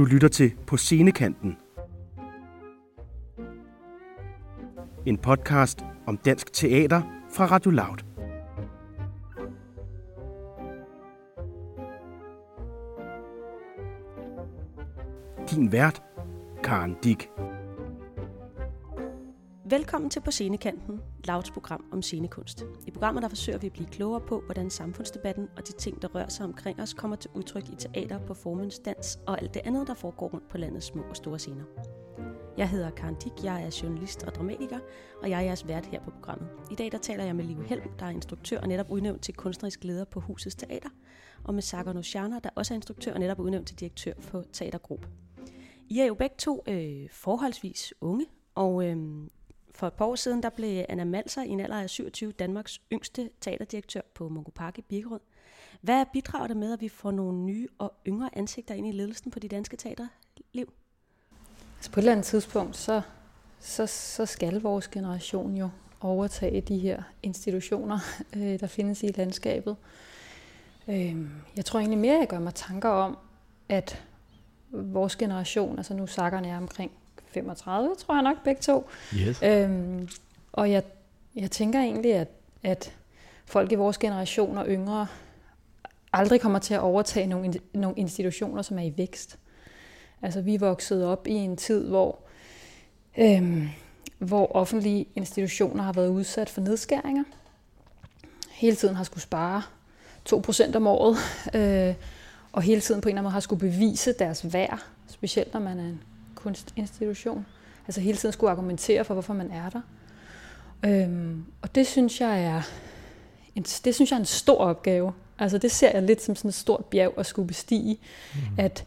Du lytter til På Scenekanten. En podcast om dansk teater fra Radio Loud. Din vært, Karen Dick. Velkommen til På Scenekanten, Lauts program om scenekunst. I programmet der forsøger vi at blive klogere på, hvordan samfundsdebatten og de ting, der rører sig omkring os, kommer til udtryk i teater, performance, dans og alt det andet, der foregår rundt på landets små og store scener. Jeg hedder Karen Dick, jeg er journalist og dramatiker, og jeg er jeres vært her på programmet. I dag der taler jeg med Liv Helm, der er instruktør og netop udnævnt til kunstnerisk leder på Husets Teater, og med Sager Nociana, der også er instruktør og netop udnævnt til direktør for Teatergruppe. I er jo begge to øh, forholdsvis unge, og øh, for et par år siden, der blev Anna Malser i en alder af 27 Danmarks yngste teaterdirektør på Mungo Park i Birkerød. Hvad bidrager det med, at vi får nogle nye og yngre ansigter ind i ledelsen på de danske teaterliv? Altså på et eller andet tidspunkt, så, så, så skal vores generation jo overtage de her institutioner, øh, der findes i landskabet. Øhm, jeg tror egentlig mere, jeg gør mig tanker om, at vores generation, altså nu sakkerne er omkring 35, tror jeg nok begge to. Yes. Øhm, og jeg, jeg tænker egentlig, at, at folk i vores generation og yngre aldrig kommer til at overtage nogle, nogle institutioner, som er i vækst. Altså vi vokset op i en tid, hvor, øhm, hvor offentlige institutioner har været udsat for nedskæringer. Hele tiden har skulle spare 2% om året, øh, og hele tiden på en eller anden måde har skulle bevise deres værd, specielt når man er en kunstinstitution. Altså hele tiden skulle argumentere for, hvorfor man er der. Øhm, og det synes jeg er en, det synes jeg er en stor opgave. Altså det ser jeg lidt som sådan et stort bjerg at skulle bestige. Mm. At,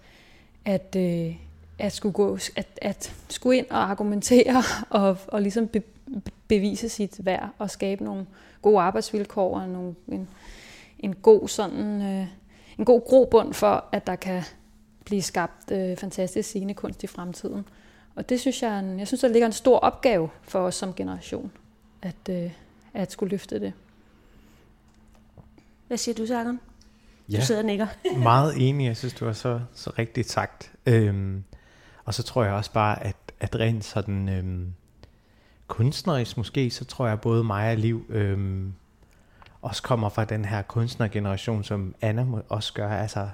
at, øh, at, skulle gå, at, at skulle ind og argumentere og, og ligesom be, bevise sit værd og skabe nogle gode arbejdsvilkår og nogle, en, en god sådan øh, en god grobund for, at der kan blive skabt øh, fantastisk scenekunst i fremtiden. Og det synes jeg, en, jeg synes, der ligger en stor opgave for os som generation, at, øh, at skulle løfte det. Hvad siger du, Sagan? Ja, Du sidder og nikker. meget enig. Jeg synes, du har så, så rigtigt sagt. Øhm, og så tror jeg også bare, at, at rent sådan øhm, kunstnerisk måske, så tror jeg både mig og Liv øhm, også kommer fra den her kunstnergeneration, som Anna må også gør. Altså,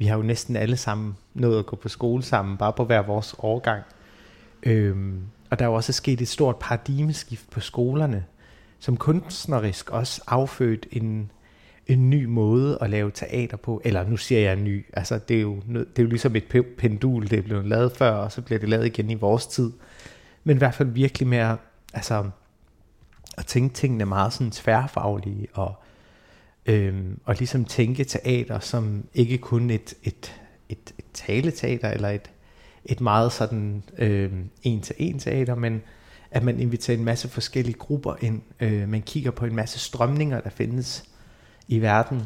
vi har jo næsten alle sammen nået at gå på skole sammen, bare på hver vores årgang. Øhm, og der er jo også sket et stort paradigmeskift på skolerne, som kunstnerisk også affødt en, en ny måde at lave teater på. Eller nu siger jeg ny, altså det er jo, det er jo ligesom et pendul, det er blevet lavet før, og så bliver det lavet igen i vores tid. Men i hvert fald virkelig mere, altså at tænke tingene meget sådan tværfaglige, og, øhm, og ligesom tænke teater som ikke kun et, et, et, et taleteater, eller et, et meget sådan øhm, en-til-en teater, men at man inviterer en masse forskellige grupper ind. Øh, man kigger på en masse strømninger, der findes i verden,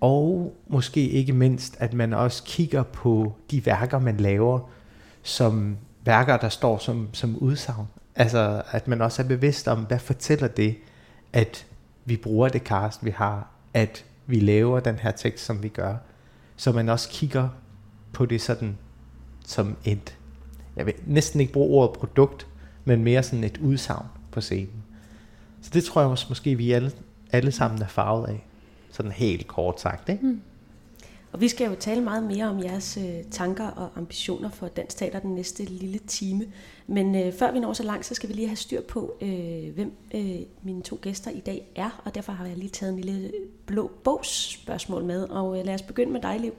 og måske ikke mindst, at man også kigger på de værker, man laver, som værker, der står som, som udsagn. Altså, at man også er bevidst om, hvad fortæller det, at vi bruger det cast, vi har, at vi laver den her tekst, som vi gør. Så man også kigger på det sådan, som et, jeg vil næsten ikke bruge ordet produkt, men mere sådan et udsagn på scenen. Så det tror jeg også, måske vi alle, alle sammen er farvet af. Sådan helt kort sagt, ikke? Mm. Og vi skal jo tale meget mere om jeres øh, tanker og ambitioner for Dansk Teater den næste lille time. Men øh, før vi når så langt, så skal vi lige have styr på, øh, hvem øh, mine to gæster i dag er. Og derfor har jeg lige taget en lille blå bogs spørgsmål med. Og øh, lad os begynde med dig, Liv.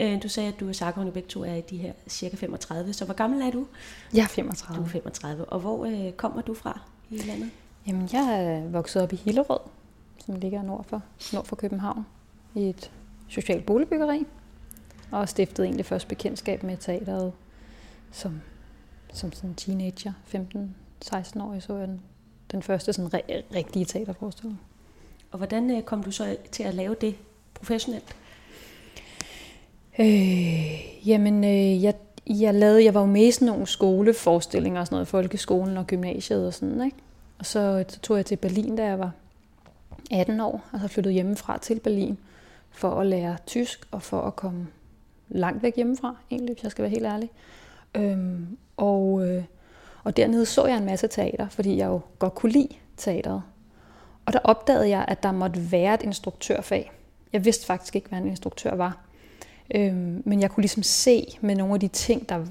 Øh, du sagde, at du og Sarkon og begge to er i de her cirka 35. Så hvor gammel er du? Jeg er 35. Du er 35. Og hvor øh, kommer du fra i landet? Jamen, jeg er vokset op i Hillerød, som ligger nord for, nord for København, i et socialt boligbyggeri, og stiftede egentlig først bekendtskab med teateret som, som sådan teenager, 15-16 år, så jeg den, den første sådan re- rigtige teaterforestilling. Og hvordan øh, kom du så til at lave det professionelt? Øh, jamen, øh, jeg, jeg, lavede, jeg var jo med i sådan nogle skoleforestillinger og sådan noget, folkeskolen og gymnasiet og sådan, ikke? Og så, så tog jeg til Berlin, da jeg var 18 år, og så flyttede hjemmefra til Berlin for at lære tysk og for at komme langt væk hjemmefra, egentlig, hvis jeg skal være helt ærlig. Øhm, og, øh, og dernede så jeg en masse teater, fordi jeg jo godt kunne lide teateret. Og der opdagede jeg, at der måtte være et instruktørfag. Jeg vidste faktisk ikke, hvad en instruktør var. Øhm, men jeg kunne ligesom se med nogle af de ting, der,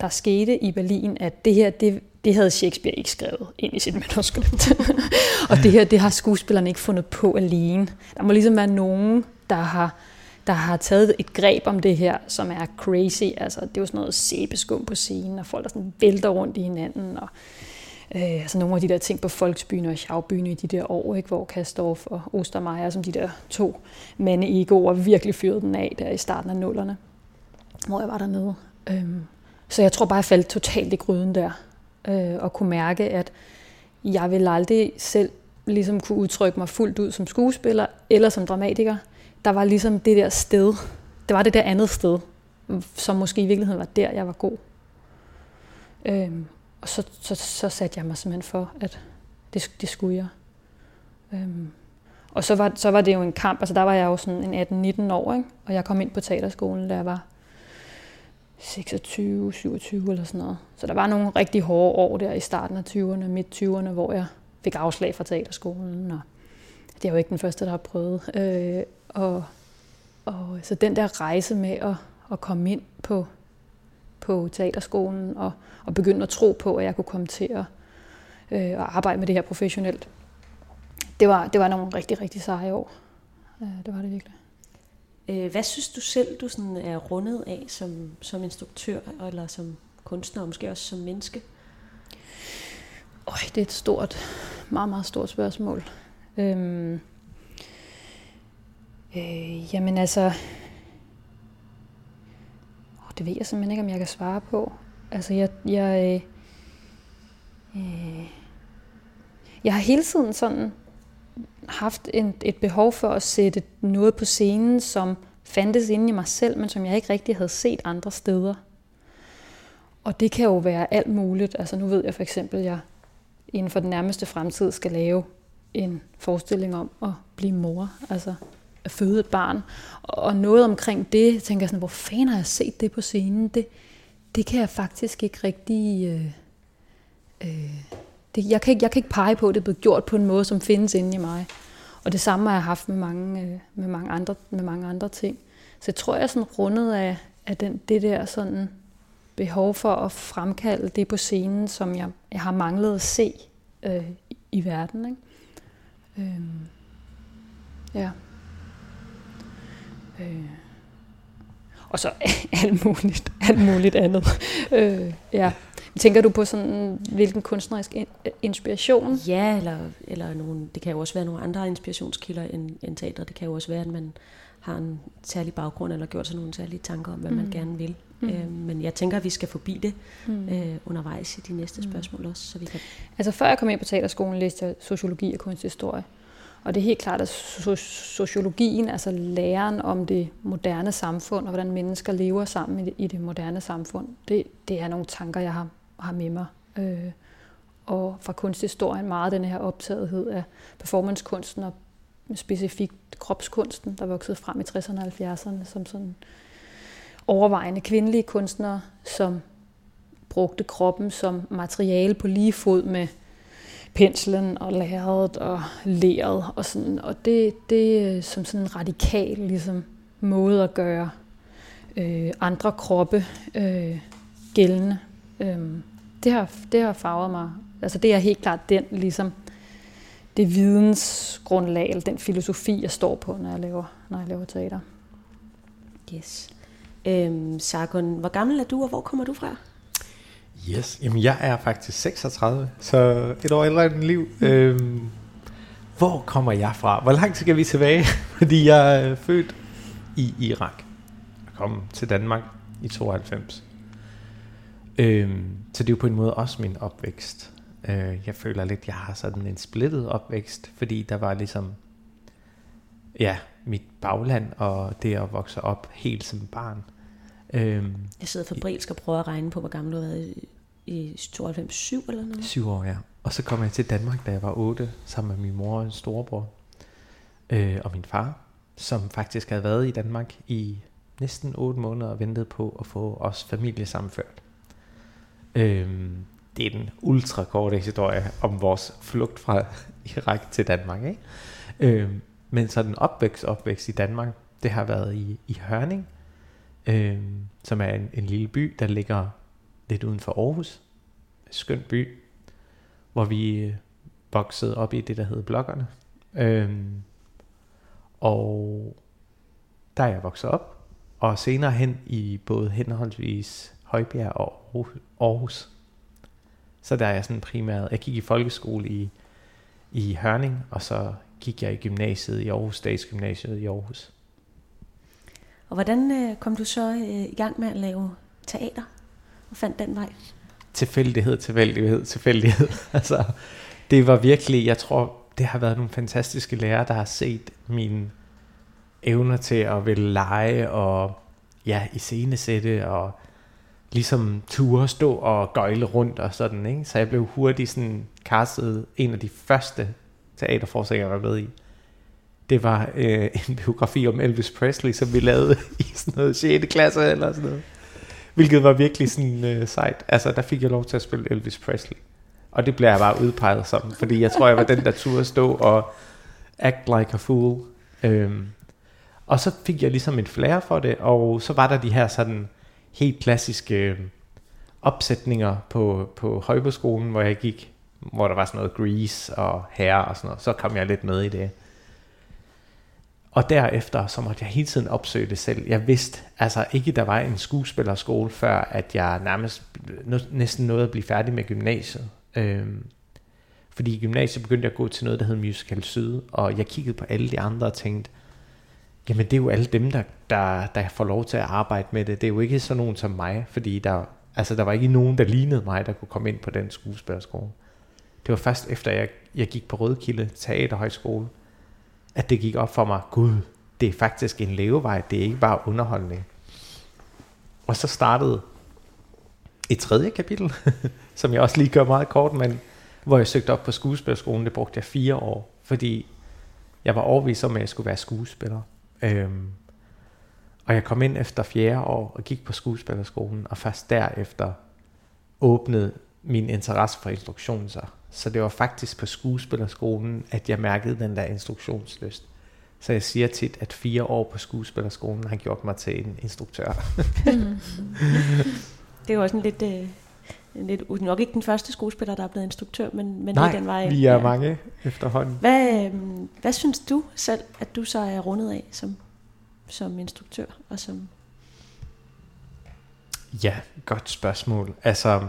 der skete i Berlin, at det her, det, det havde Shakespeare ikke skrevet ind i sit manuskript. og det her, det har skuespillerne ikke fundet på alene. Der må ligesom være nogen, der har, der har taget et greb om det her, som er crazy. Altså, det er jo sådan noget sæbeskum på scenen, og folk der sådan vælter rundt i hinanden, og øh, altså nogle af de der ting på Folksbyen og Schaubyen i de der år, ikke, hvor Kastorf og Ostermeier, som de der to mande går, virkelig fyrede den af der i starten af nullerne, hvor jeg var dernede. Øhm, så jeg tror bare, jeg faldt totalt i gryden der, øh, og kunne mærke, at jeg vil aldrig selv ligesom kunne udtrykke mig fuldt ud som skuespiller eller som dramatiker. Der var ligesom det der sted, det var det der andet sted, som måske i virkeligheden var der, jeg var god. Øhm, og så, så, så satte jeg mig simpelthen for, at det, det skulle jeg. Øhm, og så var, så var det jo en kamp, altså der var jeg jo sådan en 18-19 år, ikke? og jeg kom ind på teaterskolen, da jeg var 26, 27 eller sådan noget. Så der var nogle rigtig hårde år der i starten af 20'erne, midt 20'erne, hvor jeg fik afslag fra teaterskolen, og det er jo ikke den første, der har prøvet. Øh, og, og så den der rejse med at, at komme ind på, på teaterskolen og, og begynde at tro på, at jeg kunne komme til at, øh, at arbejde med det her professionelt, det var, det var nogle rigtig, rigtig seje år. Øh, det var det virkelig. Øh, hvad synes du selv, du sådan er rundet af som, som instruktør, eller som kunstner, og måske også som menneske? Øj, det er et stort, meget, meget stort spørgsmål. Øhm, øh, jamen altså, oh, det ved jeg simpelthen ikke, om jeg kan svare på. Altså, jeg, jeg, øh, øh, jeg har hele tiden sådan haft en, et behov for at sætte noget på scenen, som fandtes inde i mig selv, men som jeg ikke rigtig havde set andre steder. Og det kan jo være alt muligt. Altså nu ved jeg for eksempel, at jeg inden for den nærmeste fremtid skal lave en forestilling om at blive mor, altså at føde et barn. Og noget omkring det, tænker jeg sådan, hvor fanden har jeg set det på scenen? Det, det kan jeg faktisk ikke rigtig... Øh, øh, det, jeg, kan ikke, jeg kan ikke pege på, at det er blevet gjort på en måde, som findes inde i mig. Og det samme har jeg haft med mange, øh, med mange, andre, med mange andre ting. Så jeg tror, jeg er sådan rundet af, af den, det der sådan behov for at fremkalde det på scenen, som jeg, jeg har manglet at se øh, i, verden. Ikke? Øh, ja. Øh. Og så alt muligt, alt muligt andet. øh, ja. Tænker du på sådan, hvilken kunstnerisk inspiration? Ja, eller, eller nogle, det kan jo også være nogle andre inspirationskilder end, end teater. Det kan jo også være, at man har en særlig baggrund, eller gjort sig nogle særlige tanker om, hvad mm. man gerne vil. Mm. Øh, men jeg tænker, at vi skal forbi det mm. øh, undervejs i de næste mm. spørgsmål også. Så vi kan... Altså før jeg kom ind på teaterskolen, læste jeg sociologi og kunsthistorie. Og det er helt klart, at sociologien, altså læren om det moderne samfund, og hvordan mennesker lever sammen i det, moderne samfund, det, det er nogle tanker, jeg har, har med mig. Øh, og fra kunsthistorien meget den her optagethed af performancekunsten og specifikt kropskunsten, der voksede frem i 60'erne og 70'erne som sådan overvejende kvindelige kunstnere, som brugte kroppen som materiale på lige fod med penslen og lærredet og leret og sådan. Og det, det øh, som sådan en radikal ligesom, måde at gøre øh, andre kroppe øh, gældende. Øh, det, har, det har farvet mig. Altså det er helt klart den ligesom det vidensgrundlag, eller den filosofi, jeg står på, når jeg laver, når jeg laver teater. Yes. Øhm, Sargon, hvor gammel er du, og hvor kommer du fra? Yes, jamen jeg er faktisk 36, så et år ældre end liv. Mm. Øhm, hvor kommer jeg fra? Hvor langt skal vi tilbage? Fordi jeg er født i Irak. Jeg kom til Danmark i 92. Øhm, så det er jo på en måde også min opvækst. Øh, jeg føler lidt, jeg har sådan en splittet opvækst, fordi der var ligesom, ja, mit bagland og det at vokse op helt som barn. Øhm, jeg sidder fabrilsk og prøver at regne på, hvor gammel du har været i 92, 7 eller noget? 7 år, ja. Og så kom jeg til Danmark, da jeg var 8, sammen med min mor og en storebror. Øh, og min far, som faktisk havde været i Danmark i næsten 8 måneder og ventede på at få os familie sammenført. Øh, det er den ultra korte historie om vores flugt fra Irak til Danmark. Ikke? Øh, men så den opvækst, opvækst i Danmark, det har været i, i Hørning, øh, som er en, en lille by, der ligger lidt uden for Aarhus. En skøn by, hvor vi øh, voksede op i det, der hedder Blokkerne. Øhm, og der er jeg vokset op, og senere hen i både henholdsvis Højbjerg og Aarhus. Så der er jeg sådan primært, jeg gik i folkeskole i, i Hørning, og så gik jeg i gymnasiet i Aarhus, Statsgymnasiet i Aarhus. Og hvordan øh, kom du så øh, i gang med at lave teater og fandt den vej? Tilfældighed, tilfældighed, tilfældighed. altså, det var virkelig, jeg tror, det har været nogle fantastiske lærere, der har set mine evner til at ville lege og ja, i scenesætte og ligesom ture stå og gøjle rundt og sådan, ikke? Så jeg blev hurtigt sådan castet en af de første teaterforsikringer, jeg var med i. Det var øh, en biografi om Elvis Presley, som vi lavede i sådan noget 6. klasse eller sådan noget. Hvilket var virkelig sådan øh, sejt. Altså, der fik jeg lov til at spille Elvis Presley. Og det blev jeg bare udpeget som, fordi jeg tror, jeg var den, der turde stå og act like a fool. Øhm, og så fik jeg ligesom en flair for det, og så var der de her sådan helt klassiske øh, opsætninger på, på højbeskolen, hvor jeg gik, hvor der var sådan noget grease og herre og sådan noget. Så kom jeg lidt med i det. Og derefter, så måtte jeg hele tiden opsøge det selv. Jeg vidste altså ikke, der var en skuespillerskole, før at jeg nærmest næsten nåede at blive færdig med gymnasiet. Øhm, fordi i gymnasiet begyndte jeg at gå til noget, der hed Musical Syd, og jeg kiggede på alle de andre og tænkte, jamen det er jo alle dem, der, der, der får lov til at arbejde med det. Det er jo ikke sådan nogen som mig, fordi der, altså der var ikke nogen, der lignede mig, der kunne komme ind på den skuespillerskole. Det var først efter, jeg, jeg gik på Rødkilde Teaterhøjskole, at det gik op for mig, gud, det er faktisk en levevej, det er ikke bare underholdning. Og så startede et tredje kapitel, som jeg også lige gør meget kort, men hvor jeg søgte op på skuespillerskolen, det brugte jeg fire år, fordi jeg var overvist om, at jeg skulle være skuespiller. Øhm, og jeg kom ind efter fjerde år og gik på skuespillerskolen, og først derefter åbnede min interesse for instruktion sig. Så det var faktisk på skuespillerskolen, at jeg mærkede den der instruktionslyst. Så jeg siger tit, at fire år på skuespillerskolen har gjort mig til en instruktør. det er jo også en lidt, øh, en lidt, nok ikke den første skuespiller, der er blevet instruktør, men, men Nej, det den vej. vi er ja. mange efterhånden. Hvad, øh, hvad synes du selv, at du så er rundet af som, som instruktør og som Ja, godt spørgsmål. Altså,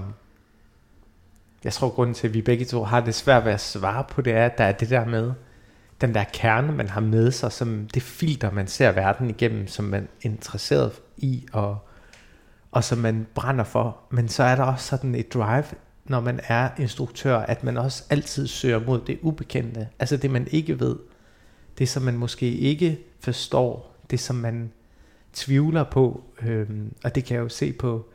jeg tror, grunden til, at vi begge to har det svært ved at svare på, det er, at der er det der med, den der kerne, man har med sig, som det filter, man ser verden igennem, som man er interesseret i, og, og som man brænder for. Men så er der også sådan et drive, når man er instruktør, at man også altid søger mod det ubekendte. Altså det, man ikke ved. Det, som man måske ikke forstår. Det, som man tvivler på. Øhm, og det kan jeg jo se på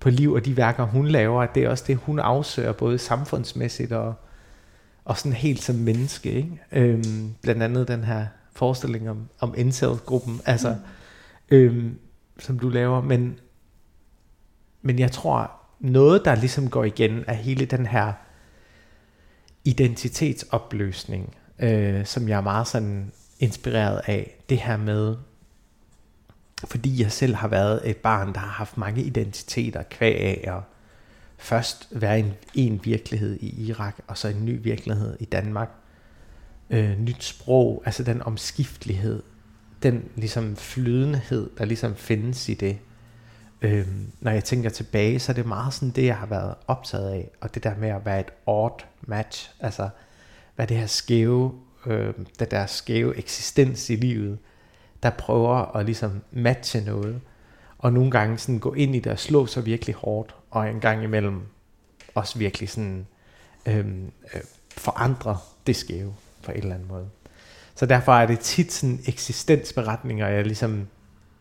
på liv og de værker, hun laver, at det er også det, hun afsøger, både samfundsmæssigt og, og sådan helt som menneske. Ikke? Øhm, blandt andet den her forestilling om, om incel-gruppen, altså, mm. øhm, som du laver. Men, men jeg tror, noget, der ligesom går igen, er hele den her identitetsopløsning, øh, som jeg er meget sådan inspireret af. Det her med, fordi jeg selv har været et barn, der har haft mange identiteter kvæg af at først være en, en virkelighed i Irak, og så en ny virkelighed i Danmark. Øh, nyt sprog, altså den omskiftelighed, den ligesom flydenhed, der ligesom findes i det. Øh, når jeg tænker tilbage, så er det meget sådan det, jeg har været optaget af, og det der med at være et odd match, altså hvad det her skæve, øh, det der skæve eksistens i livet, der prøver at ligesom matche noget, og nogle gange sådan gå ind i det og slå sig virkelig hårdt, og en gang imellem også virkelig sådan øhm, øh, forandre det skæve på en eller anden måde. Så derfor er det tit sådan eksistensberetninger, jeg ligesom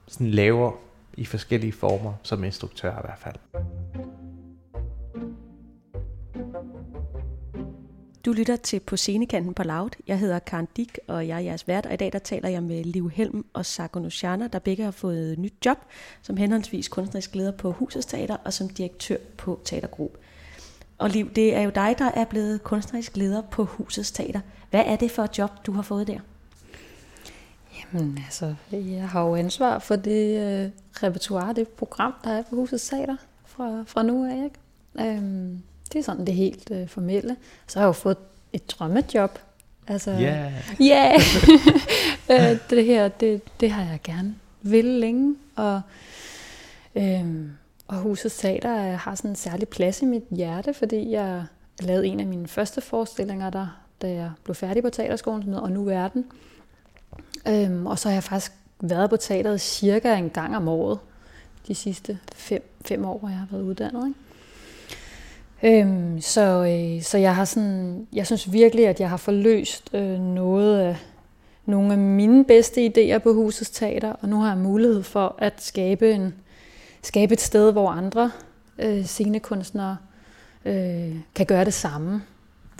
sådan laver i forskellige former, som instruktør i hvert fald. Du lytter til På Scenekanten på Loud. Jeg hedder Karen Dick, og jeg er jeres vært, og i dag der taler jeg med Liv Helm og Sako Nushana, der begge har fået et nyt job som henholdsvis kunstnerisk leder på Husets Teater og som direktør på Teatergruppe. Og Liv, det er jo dig, der er blevet kunstnerisk leder på Husets Teater. Hvad er det for et job, du har fået der? Jamen altså, jeg har jo ansvar for det øh, repertoire, det program, der er på Husets Teater fra, fra nu af. Ikke? Øhm, det er sådan det helt øh, formelle. Så har jeg jo fået et drømmejob. Altså, yeah. Ja, øh, det her, det, det har jeg gerne vil længe. Og, øh, og Huset Teater har sådan en særlig plads i mit hjerte, fordi jeg lavede en af mine første forestillinger der, da jeg blev færdig på teaterskolen, som hedder Og nu verden. Øh, og så har jeg faktisk været på teateret cirka en gang om året de sidste fem, fem år, hvor jeg har været uddannet. Ikke? Øhm, så, øh, så jeg har sådan, jeg synes virkelig, at jeg har forløst øh, noget af nogle af mine bedste idéer på Husets Teater, og nu har jeg mulighed for at skabe, en, skabe et sted, hvor andre øh, scenekunstnere øh, kan gøre det samme.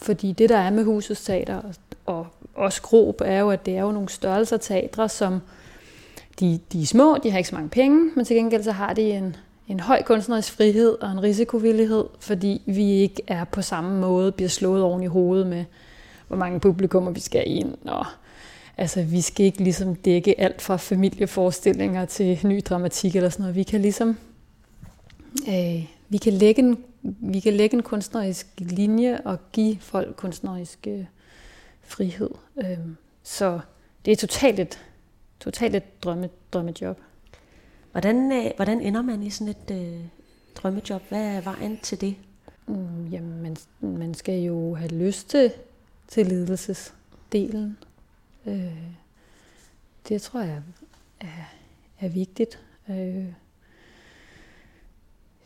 Fordi det, der er med Husets Teater, og, og også Grob, er jo, at det er jo nogle størrelser teatre, som de, de er små, de har ikke så mange penge, men til gengæld så har de en, en høj kunstnerisk frihed og en risikovillighed, fordi vi ikke er på samme måde bliver slået oven i hovedet med, hvor mange publikummer vi skal ind. Og, altså, vi skal ikke ligesom dække alt fra familieforestillinger til ny dramatik eller sådan noget. Vi kan ligesom øh, vi kan lægge en, vi kan lægge en kunstnerisk linje og give folk kunstnerisk øh, frihed. Øh, så det er totalt et, totalt et drømme, drømmejob. Hvordan, øh, hvordan ender man i sådan et øh, drømmejob? Hvad er vejen til det? Mm, jamen, man, man skal jo have lyst til, til ledelsesdelen. Øh, det tror jeg er, er vigtigt. Øh,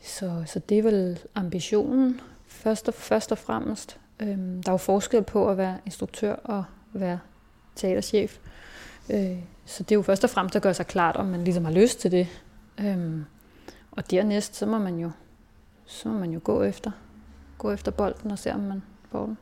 så, så det er vel ambitionen først og, først og fremmest. Øh, der er jo forskel på at være instruktør og være teaterchef. Øh, så det er jo først og fremmest at gøre sig klart, om man ligesom har lyst til det. Øhm, og dernæst, så må man jo, så må man jo gå efter, gå efter bolden og se, om man får den.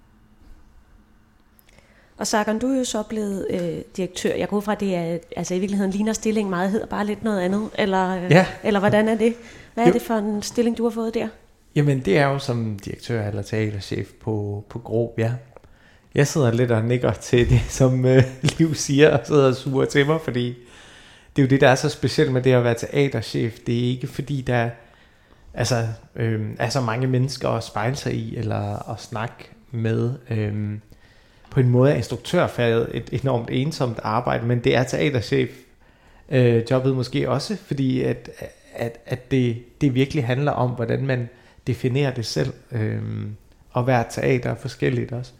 Og Sagan, du er jo så blevet øh, direktør. Jeg går fra, at det er, altså i virkeligheden ligner stilling meget, hedder bare lidt noget andet. Eller, øh, ja. eller hvordan er det? Hvad er jo. det for en stilling, du har fået der? Jamen, det er jo som direktør eller teaterchef på, på Grob, ja. Jeg sidder lidt og nikker til det, som øh, Liv siger, og sidder og suger til mig, fordi det er jo det, der er så specielt med det at være teaterchef. Det er ikke fordi, der altså, øh, er så mange mennesker at spejle sig i, eller at snakke med. Øh, på en måde er instruktørfaget et enormt ensomt arbejde, men det er teaterchef øh, jobbet måske også, fordi at, at, at det, det virkelig handler om, hvordan man definerer det selv, øh, og hver teater er forskelligt også.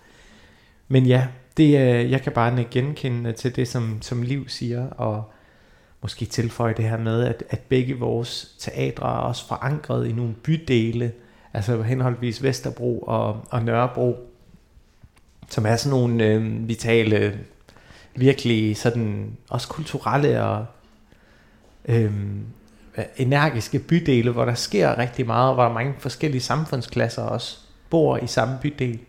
Men ja, det, øh, jeg kan bare genkende øh, til det, som, som Liv siger, og måske tilføje det her med, at, at begge vores teatre er også forankret i nogle bydele, altså henholdsvis Vesterbro og, og Nørrebro, som er sådan nogle øh, vitale, virkelig sådan også kulturelle og øh, energiske bydele, hvor der sker rigtig meget, hvor der mange forskellige samfundsklasser også bor i samme bydel.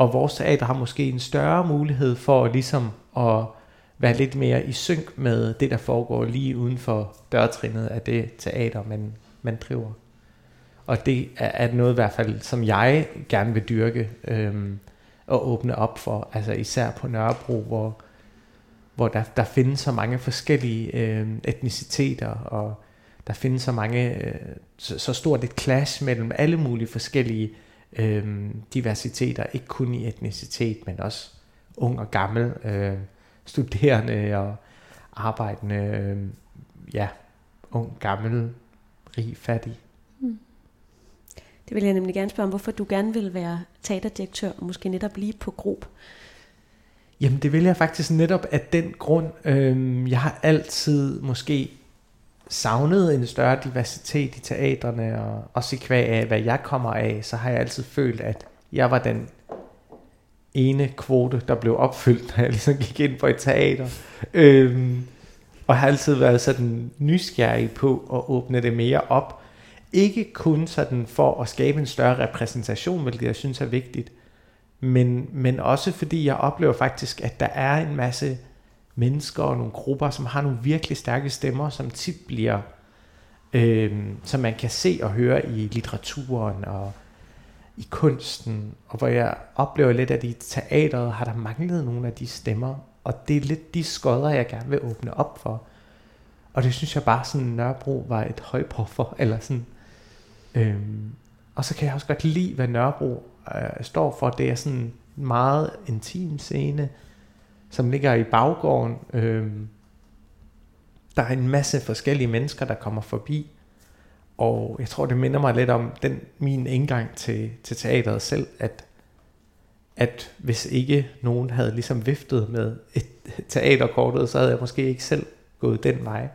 Og vores teater har måske en større mulighed for ligesom at være lidt mere i synk med det, der foregår lige uden for dørtrinnet af det teater, man, man driver. Og det er, noget i hvert fald, som jeg gerne vil dyrke øhm, og åbne op for, altså især på Nørrebro, hvor, hvor der, der findes så mange forskellige øh, etniciteter, og der findes så mange, øh, så, så stort et clash mellem alle mulige forskellige øh, diversiteter, ikke kun i etnicitet, men også ung og gammel, øh, studerende og arbejdende, øh, ja, ung, gammel, rig, fattig. Mm. Det vil jeg nemlig gerne spørge om, hvorfor du gerne vil være teaterdirektør, og måske netop lige på grup. Jamen det vil jeg faktisk netop af den grund. Øh, jeg har altid måske savnet en større diversitet i teatrene, og også i kvæg af, hvad jeg kommer af, så har jeg altid følt, at jeg var den ene kvote, der blev opfyldt, når jeg ligesom gik ind på et teater. Øhm, og har altid været sådan nysgerrig på at åbne det mere op. Ikke kun sådan for at skabe en større repræsentation, hvilket jeg synes er vigtigt, Men, men også fordi jeg oplever faktisk, at der er en masse mennesker og nogle grupper, som har nogle virkelig stærke stemmer, som tit bliver, øh, som man kan se og høre i litteraturen og i kunsten, og hvor jeg oplever lidt, at i teateret har der manglet nogle af de stemmer, og det er lidt de skodder, jeg gerne vil åbne op for. Og det synes jeg bare sådan, Nørrebro var et højpår for, eller sådan. Øhm, og så kan jeg også godt lide, hvad Nørrebro øh, står for. Det er sådan en meget intim scene, som ligger i baggården. Øh, der er en masse forskellige mennesker, der kommer forbi. Og jeg tror, det minder mig lidt om den min indgang til, til teateret selv, at, at hvis ikke nogen havde ligesom viftet med et teaterkortet, så havde jeg måske ikke selv gået den vej.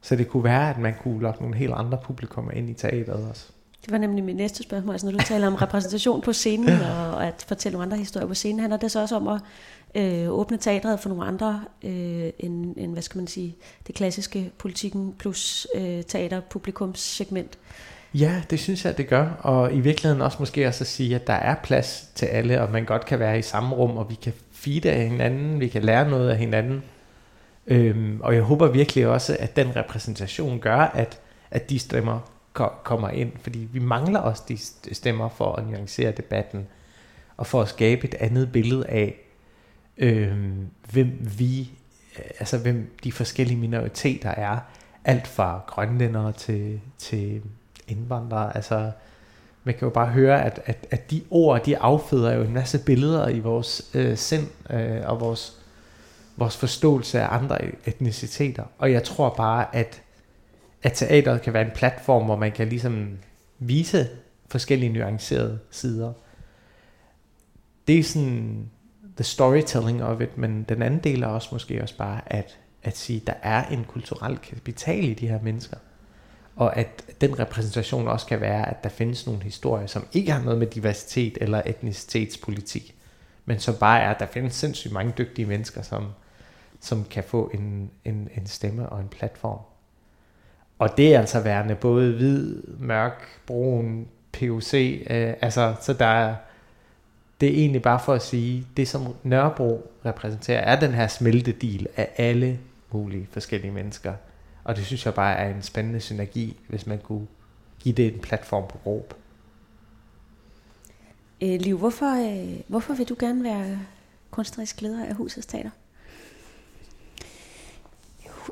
Så det kunne være, at man kunne lokke nogle helt andre publikummer ind i teateret også. Det var nemlig mit næste spørgsmål, altså når du taler om repræsentation på scenen, og at fortælle nogle andre historier på scenen, handler det så også om at øh, åbne teatret for nogle andre øh, end, end, hvad skal man sige, det klassiske politikken plus øh, teater publikumssegment? Ja, det synes jeg, det gør. Og i virkeligheden også måske også at sige, at der er plads til alle, og man godt kan være i samme rum, og vi kan feede af hinanden, vi kan lære noget af hinanden. Øhm, og jeg håber virkelig også, at den repræsentation gør, at, at de stemmer kommer ind, fordi vi mangler også de stemmer for at nuancere debatten, og for at skabe et andet billede af, øh, hvem vi, øh, altså hvem de forskellige minoriteter er, alt fra grønlændere til, til indvandrere, altså man kan jo bare høre, at, at, at de ord, de afføder jo en masse billeder i vores øh, sind øh, og vores vores forståelse af andre etniciteter. Og jeg tror bare, at, at teateret kan være en platform, hvor man kan ligesom vise forskellige nuancerede sider. Det er sådan the storytelling of it, men den anden del er også måske også bare at, at sige, at der er en kulturel kapital i de her mennesker. Og at den repræsentation også kan være, at der findes nogle historier, som ikke har noget med diversitet eller etnicitetspolitik, men som bare er, at der findes sindssygt mange dygtige mennesker, som, som kan få en, en, en stemme og en platform. Og det er altså værende både hvid, mørk, brun, POC, øh, altså så der er, det er egentlig bare for at sige, det som Nørrebro repræsenterer, er den her smeltedil af alle mulige forskellige mennesker. Og det synes jeg bare er en spændende synergi, hvis man kunne give det en platform på råb. Øh, Liv, hvorfor, øh, hvorfor vil du gerne være kunstnerisk leder af Husets Teater?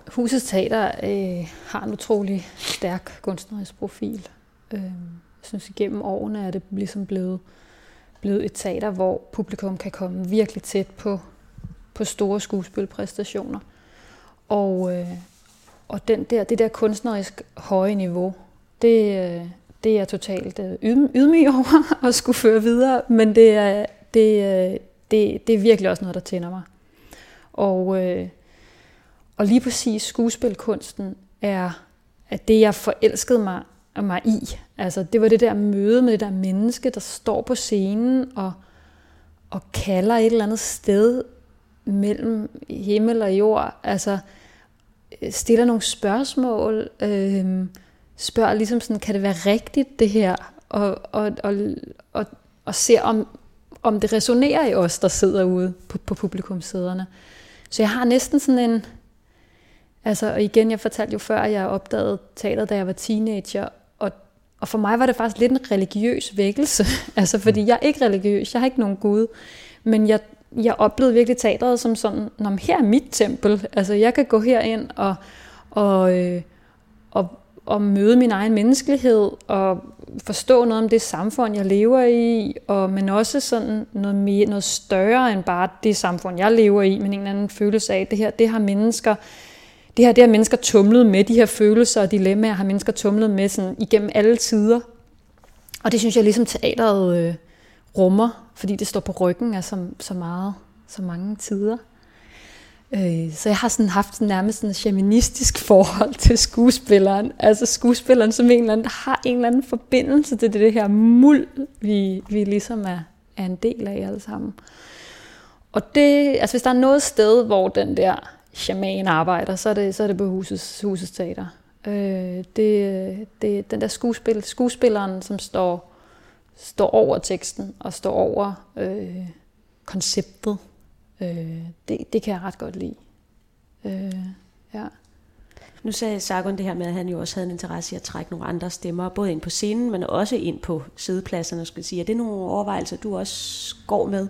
Husets Teater øh, har en utrolig stærk kunstnerisk profil. Øh, jeg synes, igennem årene er det ligesom blevet, blevet et teater, hvor publikum kan komme virkelig tæt på, på store skuespilpræstationer. Og, øh, og den der, det der kunstnerisk høje niveau, det, øh, det er jeg totalt øh, ydmyg over at skulle føre videre, men det er, det, øh, det, det er virkelig også noget, der tænder mig. Og øh, og lige præcis skuespilkunsten er, at det, jeg forelskede mig, mig i. Altså, det var det der møde med det der menneske, der står på scenen og, og kalder et eller andet sted mellem himmel og jord. Altså, stiller nogle spørgsmål, øh, spørger ligesom sådan, kan det være rigtigt det her? Og, og, og, og, og ser om, om det resonerer i os, der sidder ude på, på publikumsæderne. Så jeg har næsten sådan en, Altså, og igen, jeg fortalte jo før, at jeg opdagede teater, da jeg var teenager, og, og for mig var det faktisk lidt en religiøs vækkelse, altså fordi jeg er ikke religiøs, jeg har ikke nogen Gud, men jeg, jeg oplevede virkelig teateret som sådan, Nå, her er mit tempel, altså jeg kan gå herind og, og, øh, og, og møde min egen menneskelighed, og forstå noget om det samfund, jeg lever i, og, men også sådan noget, mere, noget større end bare det samfund, jeg lever i, men en eller anden følelse af, at det her, det har mennesker, det her, det har mennesker tumlet med, de her følelser og dilemmaer har mennesker tumlet med sådan, igennem alle tider. Og det synes jeg ligesom teateret øh, rummer, fordi det står på ryggen af så, så meget, så mange tider. Øh, så jeg har sådan haft sådan nærmest sådan et shamanistisk forhold til skuespilleren. Altså skuespilleren som en eller anden, har en eller anden forbindelse til det, det her muld, vi, vi ligesom er, er en del af alle sammen. Og det, altså hvis der er noget sted, hvor den der shaman arbejder, så er det, så er det på husets, husets teater. Øh, det, det, den der skuespil, skuespilleren, som står står over teksten og står over øh, konceptet. Øh, det, det kan jeg ret godt lide. Øh, ja. Nu sagde Sargon det her med, at han jo også havde en interesse i at trække nogle andre stemmer, både ind på scenen, men også ind på sidepladserne. Skal jeg sige. Er det nogle overvejelser, du også går med?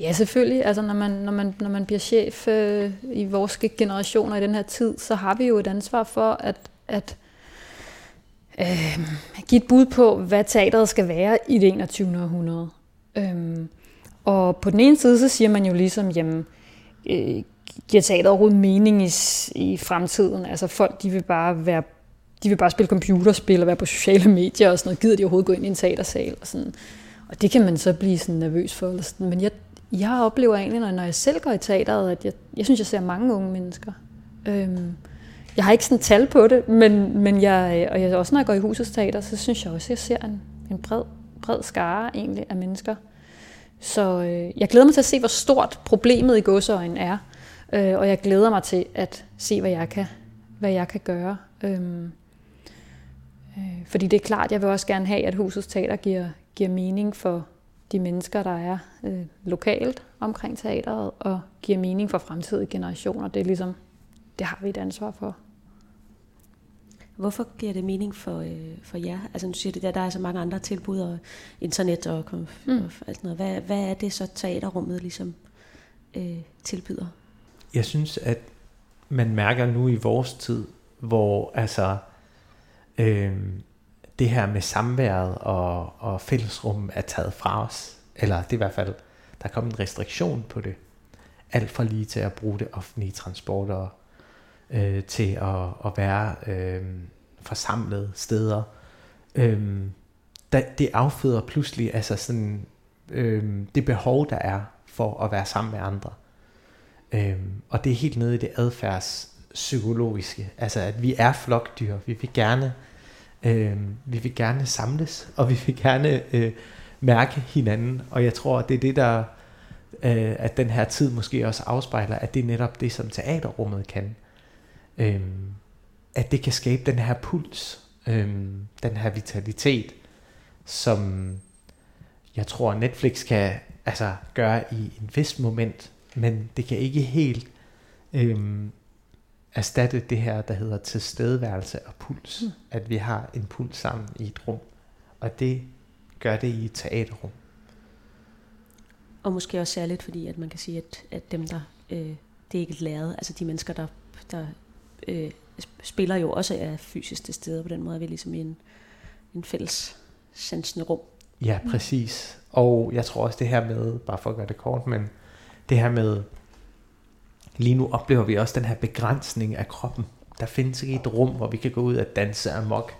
Ja, selvfølgelig. Altså, når, man, når, man, når man bliver chef øh, i vores generationer i den her tid, så har vi jo et ansvar for at, at øh, give et bud på, hvad teateret skal være i det 21. århundrede. Øhm, og på den ene side, så siger man jo ligesom, jamen, øh, giver teateret overhovedet mening i, i fremtiden? Altså folk, de vil bare være de vil bare spille computerspil og være på sociale medier og sådan noget. Gider de overhovedet gå ind i en teatersal? Og, sådan og det kan man så blive sådan nervøs for. Eller sådan. Men jeg, jeg oplever egentlig, når jeg selv går i teateret, at jeg, jeg synes, jeg ser mange unge mennesker. Øhm, jeg har ikke sådan tal på det, men, men jeg, øh, og jeg, også når jeg går i husets teater, så synes jeg også, at jeg ser en, en bred, bred skare egentlig af mennesker. Så øh, jeg glæder mig til at se, hvor stort problemet i godsøjen er. Øh, og jeg glæder mig til at se, hvad jeg kan, hvad jeg kan gøre. Øhm, øh, fordi det er klart, jeg vil også gerne have, at husets teater giver, giver mening for de mennesker, der er øh, lokalt omkring teateret, og giver mening for fremtidige generationer. Det er ligesom, det har vi et ansvar for. Hvorfor giver det mening for, øh, for jer? Altså nu siger det der, der er så mange andre tilbud og internet og, mm. og alt noget. Hvad, hvad er det så teaterrummet ligesom øh, tilbyder? Jeg synes, at man mærker nu i vores tid, hvor altså øh, det her med samværet og, og fællesrum er taget fra os. Eller det er i hvert fald, der er kommet en restriktion på det. Alt for lige til at bruge det offentlige transporter øh, til at, at være øh, forsamlet steder. Øh, der, det afføder pludselig altså sådan, øh, det behov, der er for at være sammen med andre. Øh, og det er helt nede i det adfærdspsykologiske. Altså at vi er flokdyr. Vi vil gerne, øh, vi vil gerne samles, og vi vil gerne øh, mærke hinanden. Og jeg tror, at det er det, der øh, at den her tid måske også afspejler, at det er netop det, som teaterrummet kan Øh, at det kan skabe den her puls, øh, den her vitalitet, som jeg tror Netflix kan altså gøre i en vis moment, men det kan ikke helt øh, erstatte det her, der hedder tilstedeværelse og puls. Mm. At vi har en puls sammen i et rum. Og det gør det i et teaterrum. Og måske også særligt, fordi at man kan sige, at, at dem, der, øh, det er ikke læret, altså de mennesker, der, der øh, spiller jo også er fysisk til stede, på den måde er vi ligesom i en, en fælles sansende rum. Ja, præcis. Og jeg tror også det her med, bare for at gøre det kort, men det her med, lige nu oplever vi også den her begrænsning af kroppen. Der findes ikke et rum, hvor vi kan gå ud og danse amok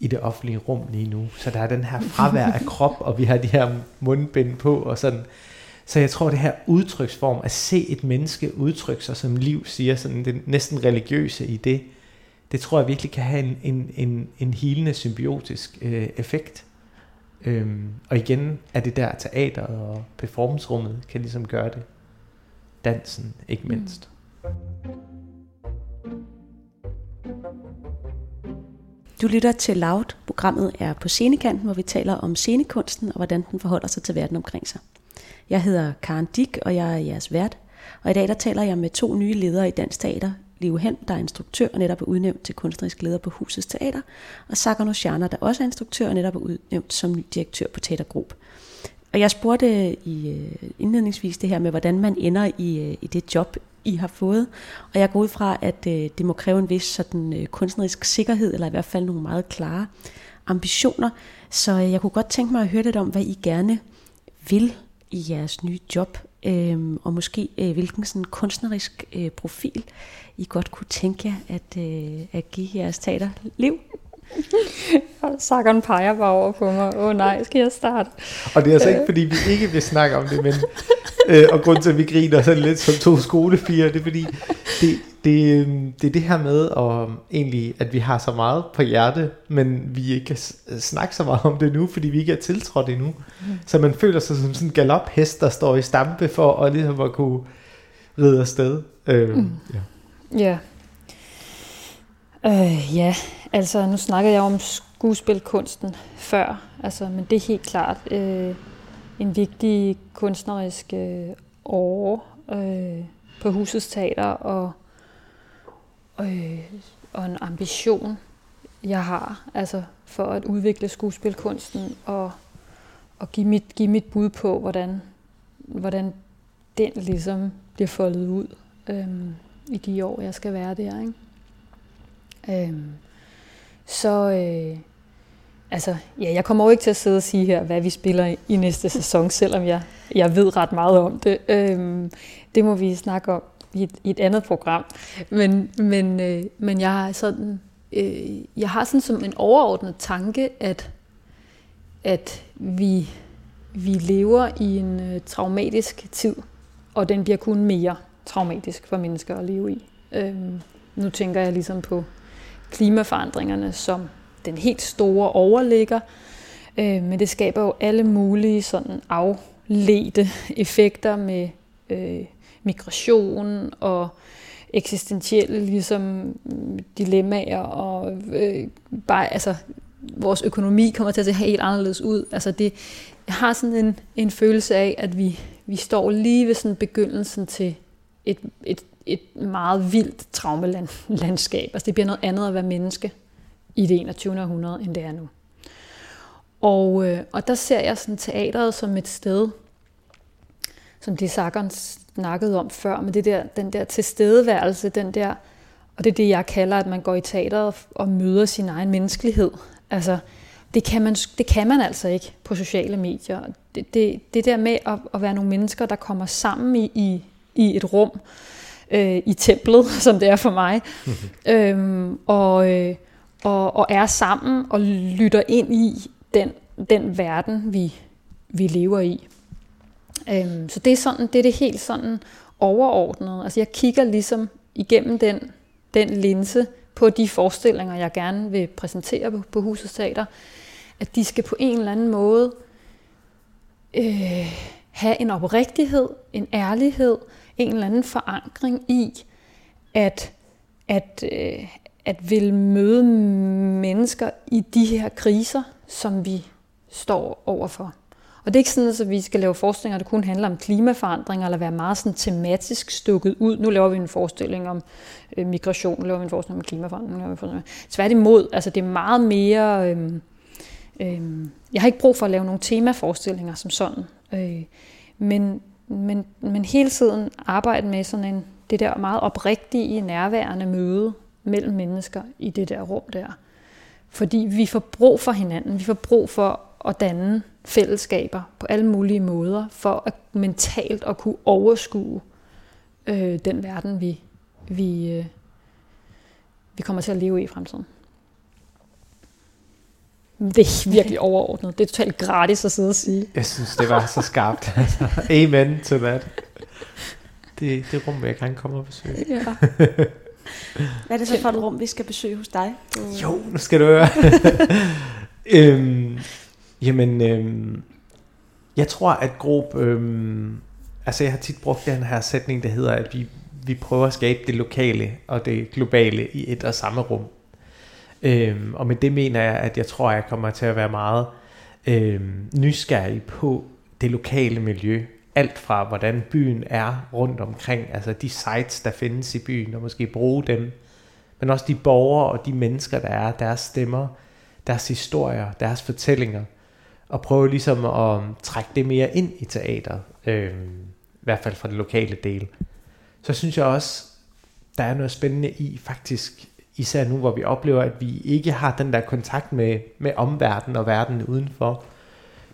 i det offentlige rum lige nu. Så der er den her fravær af krop, og vi har de her mundbind på, og sådan. Så jeg tror, det her udtryksform, at se et menneske udtrykke sig, som liv siger, sådan det næsten religiøse i det, det tror jeg virkelig kan have en, en, en, en hilende symbiotisk øh, effekt. Øhm, og igen er det der teater og performancerummet kan ligesom gøre det. Dansen ikke mindst. Mm. Du lytter til Loud. Programmet er på scenekanten, hvor vi taler om scenekunsten og hvordan den forholder sig til verden omkring sig. Jeg hedder Karen Dick, og jeg er jeres vært. Og i dag der taler jeg med to nye ledere i Dansk Teater. Liv Hen, der er instruktør og netop er udnævnt til kunstnerisk leder på Husets Teater, og Sagar Nociana, der også er instruktør og netop er udnævnt som ny direktør på Teatergrupp. Og jeg spurgte i øh, indledningsvis det her med, hvordan man ender i, øh, i det job, I har fået. Og jeg går ud fra, at øh, det må kræve en vis sådan, kunstnerisk sikkerhed, eller i hvert fald nogle meget klare ambitioner. Så jeg kunne godt tænke mig at høre lidt om, hvad I gerne vil i jeres nye job, øh, og måske øh, hvilken sådan kunstnerisk øh, profil I godt kunne tænke jer at, øh, at give jeres teaterliv. Sakkeren peger bare over på mig. Åh oh, nej, skal jeg starte? Og det er altså ikke, fordi vi ikke vil snakke om det, men øh, og grund til, at vi griner sådan lidt som to skolepiger, det er fordi, det, det, øhm, det er det her med, og egentlig, at vi har så meget på hjerte, men vi ikke kan snakke så meget om det nu, fordi vi ikke er tiltrådt endnu. Mm. Så man føler sig som sådan en galophest, der står i stampe for at, ligesom at kunne ride afsted. Øh, mm. Ja. Ja. Øh, ja, altså nu snakkede jeg om skuespilkunsten før. Altså, men det er helt klart øh, en vigtig kunstnerisk øh, år øh, på Husets Teater og, øh, og en ambition, jeg har altså for at udvikle skuespilkunsten og, og give, mit, give mit bud på, hvordan, hvordan den ligesom bliver foldet ud øh, i de år, jeg skal være der. Ikke? Øh, så øh, altså, ja, jeg kommer jo ikke til at sidde og sige her, hvad vi spiller i, næste sæson, selvom jeg, jeg ved ret meget om det. Øh, det må vi snakke om i et, i et andet program. Men, men, øh, men jeg har sådan, øh, jeg har sådan som en overordnet tanke, at, at vi, vi lever i en øh, traumatisk tid, og den bliver kun mere traumatisk for mennesker at leve i. Øh, nu tænker jeg ligesom på klimaforandringerne som den helt store overligger, øh, men det skaber jo alle mulige sådan afledte effekter med øh, migration og eksistentielle ligesom, mm, dilemmaer, og øh, bare, altså, vores økonomi kommer til at se helt anderledes ud. Altså det, jeg har sådan en, en følelse af, at vi, vi står lige ved sådan begyndelsen til et, et, et meget vildt traumelandskab. Altså det bliver noget andet at være menneske i det 21. århundrede, end det er nu. Og, øh, og der ser jeg sådan teateret som et sted, som de Sackern snakkede om før, med det der, den der tilstedeværelse, den der, og det er det, jeg kalder, at man går i teateret og møder sin egen menneskelighed. Altså, det kan man, det kan man altså ikke på sociale medier. Det, det, det der med at, at være nogle mennesker, der kommer sammen i, i, i et rum, øh, i templet, som det er for mig, øhm, og, øh, og, og er sammen og lytter ind i den, den verden, vi, vi lever i. Øhm, så det er, sådan, det er det helt sådan overordnet. Altså jeg kigger ligesom igennem den, den linse på de forestillinger, jeg gerne vil præsentere på, på Husets Teater, at de skal på en eller anden måde øh, have en oprigtighed, en ærlighed, en eller anden forankring i, at, at, øh, at vil møde mennesker i de her kriser, som vi står overfor. Og det er ikke sådan, at vi skal lave forestillinger, der kun handler om klimaforandringer, eller være meget sådan tematisk stukket ud. Nu laver vi en forestilling om øh, migration, nu laver vi en forestilling om klimaforandringer. Tværtimod, altså det er meget mere... Øh, øh, jeg har ikke brug for at lave nogle temaforestillinger som sådan. Øh, men, men, men hele tiden arbejde med sådan en, det der meget oprigtige, nærværende møde mellem mennesker i det der rum der. Fordi vi får brug for hinanden. Vi får brug for at danne fællesskaber på alle mulige måder, for at mentalt at kunne overskue øh, den verden, vi, vi, øh, vi kommer til at leve i i fremtiden. Det er virkelig overordnet. Det er totalt gratis at sidde og sige. Jeg synes, det var så skarpt. Amen to that. Det, det rum vil jeg gerne komme og besøge. Ja. Hvad er det så for et rum, vi skal besøge hos dig? Jo, nu skal du høre. øhm, Jamen, øhm, jeg tror, at Grob... Øhm, altså, jeg har tit brugt den her sætning, der hedder, at vi, vi prøver at skabe det lokale og det globale i et og samme rum. Øhm, og med det mener jeg, at jeg tror, at jeg kommer til at være meget øhm, nysgerrig på det lokale miljø. Alt fra, hvordan byen er rundt omkring, altså de sites, der findes i byen, og måske bruge dem. Men også de borgere og de mennesker, der er, deres stemmer, deres historier, deres fortællinger og prøve ligesom at trække det mere ind i teater, øhm, i hvert fald fra det lokale del. Så synes jeg også, der er noget spændende i faktisk, især nu hvor vi oplever, at vi ikke har den der kontakt med, med omverdenen og verden udenfor,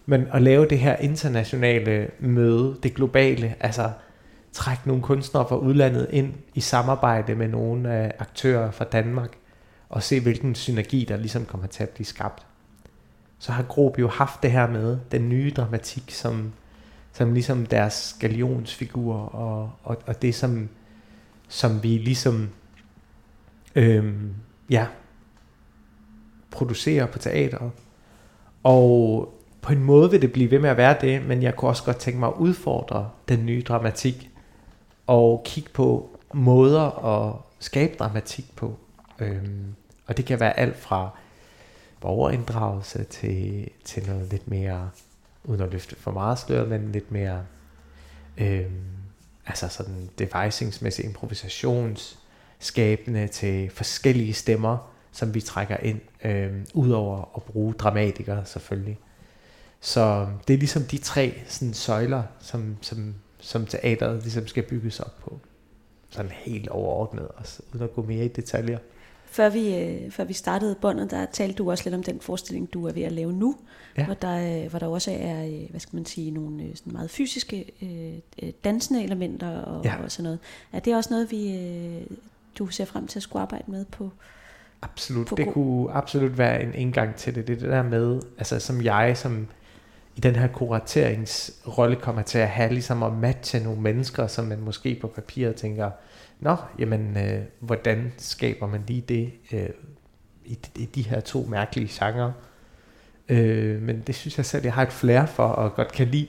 men at lave det her internationale møde, det globale, altså trække nogle kunstnere fra udlandet ind i samarbejde med nogle af aktører fra Danmark, og se hvilken synergi der ligesom kommer til at blive skabt. Så har Grob jo haft det her med den nye dramatik som, som ligesom deres galionsfigur og, og, og det som, som vi ligesom øhm, ja, producerer på teateret. Og på en måde vil det blive ved med at være det, men jeg kunne også godt tænke mig at udfordre den nye dramatik og kigge på måder at skabe dramatik på. Øhm, og det kan være alt fra borgerinddragelse til, til noget lidt mere, uden at løfte for meget slør, men lidt mere øh, altså sådan devicingsmæssig improvisationsskabende til forskellige stemmer, som vi trækker ind, øh, udover at bruge dramatikere selvfølgelig. Så det er ligesom de tre sådan, søjler, som, som, som teateret ligesom skal bygges op på. Sådan helt overordnet, også, uden at gå mere i detaljer. Før vi, øh, før vi startede båndet, der talte du også lidt om den forestilling, du er ved at lave nu, ja. hvor, der, øh, hvor der også er, øh, hvad skal man sige, nogle øh, sådan meget fysiske øh, dansende elementer og, ja. og sådan noget. Er det også noget, vi, øh, du ser frem til at skulle arbejde med på? Absolut, på det kunne absolut være en indgang til det. Det er det der med, altså som jeg, som i den her kurateringsrolle kommer til at have, ligesom at matche nogle mennesker, som man måske på papiret tænker, nå, jamen, øh, hvordan skaber man lige det øh, i, i de her to mærkelige genrer? Øh, men det synes jeg selv, jeg har et flair for, og godt kan lide.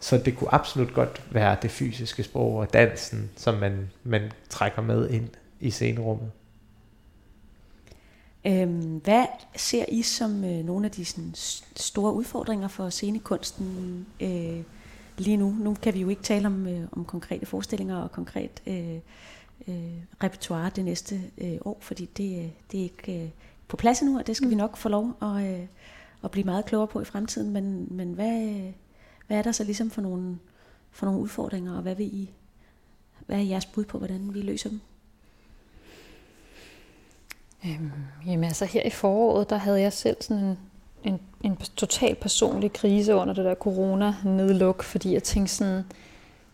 Så det kunne absolut godt være det fysiske sprog og dansen, som man, man trækker med ind i scenerummet. Øhm, hvad ser I som øh, nogle af de sådan, store udfordringer for scenekunsten øh, lige nu? Nu kan vi jo ikke tale om, øh, om konkrete forestillinger og konkret øh, øh, repertoire det næste øh, år, fordi det, øh, det er ikke øh, på plads endnu, og det skal mm. vi nok få lov at, øh, at blive meget klogere på i fremtiden. Men, men hvad, hvad er der så ligesom for nogle, for nogle udfordringer, og hvad, vil I, hvad er jeres bud på, hvordan vi løser dem? Øhm, jamen altså her i foråret, der havde jeg selv sådan en, en, en total personlig krise under det der corona-nedluk, fordi jeg tænkte sådan,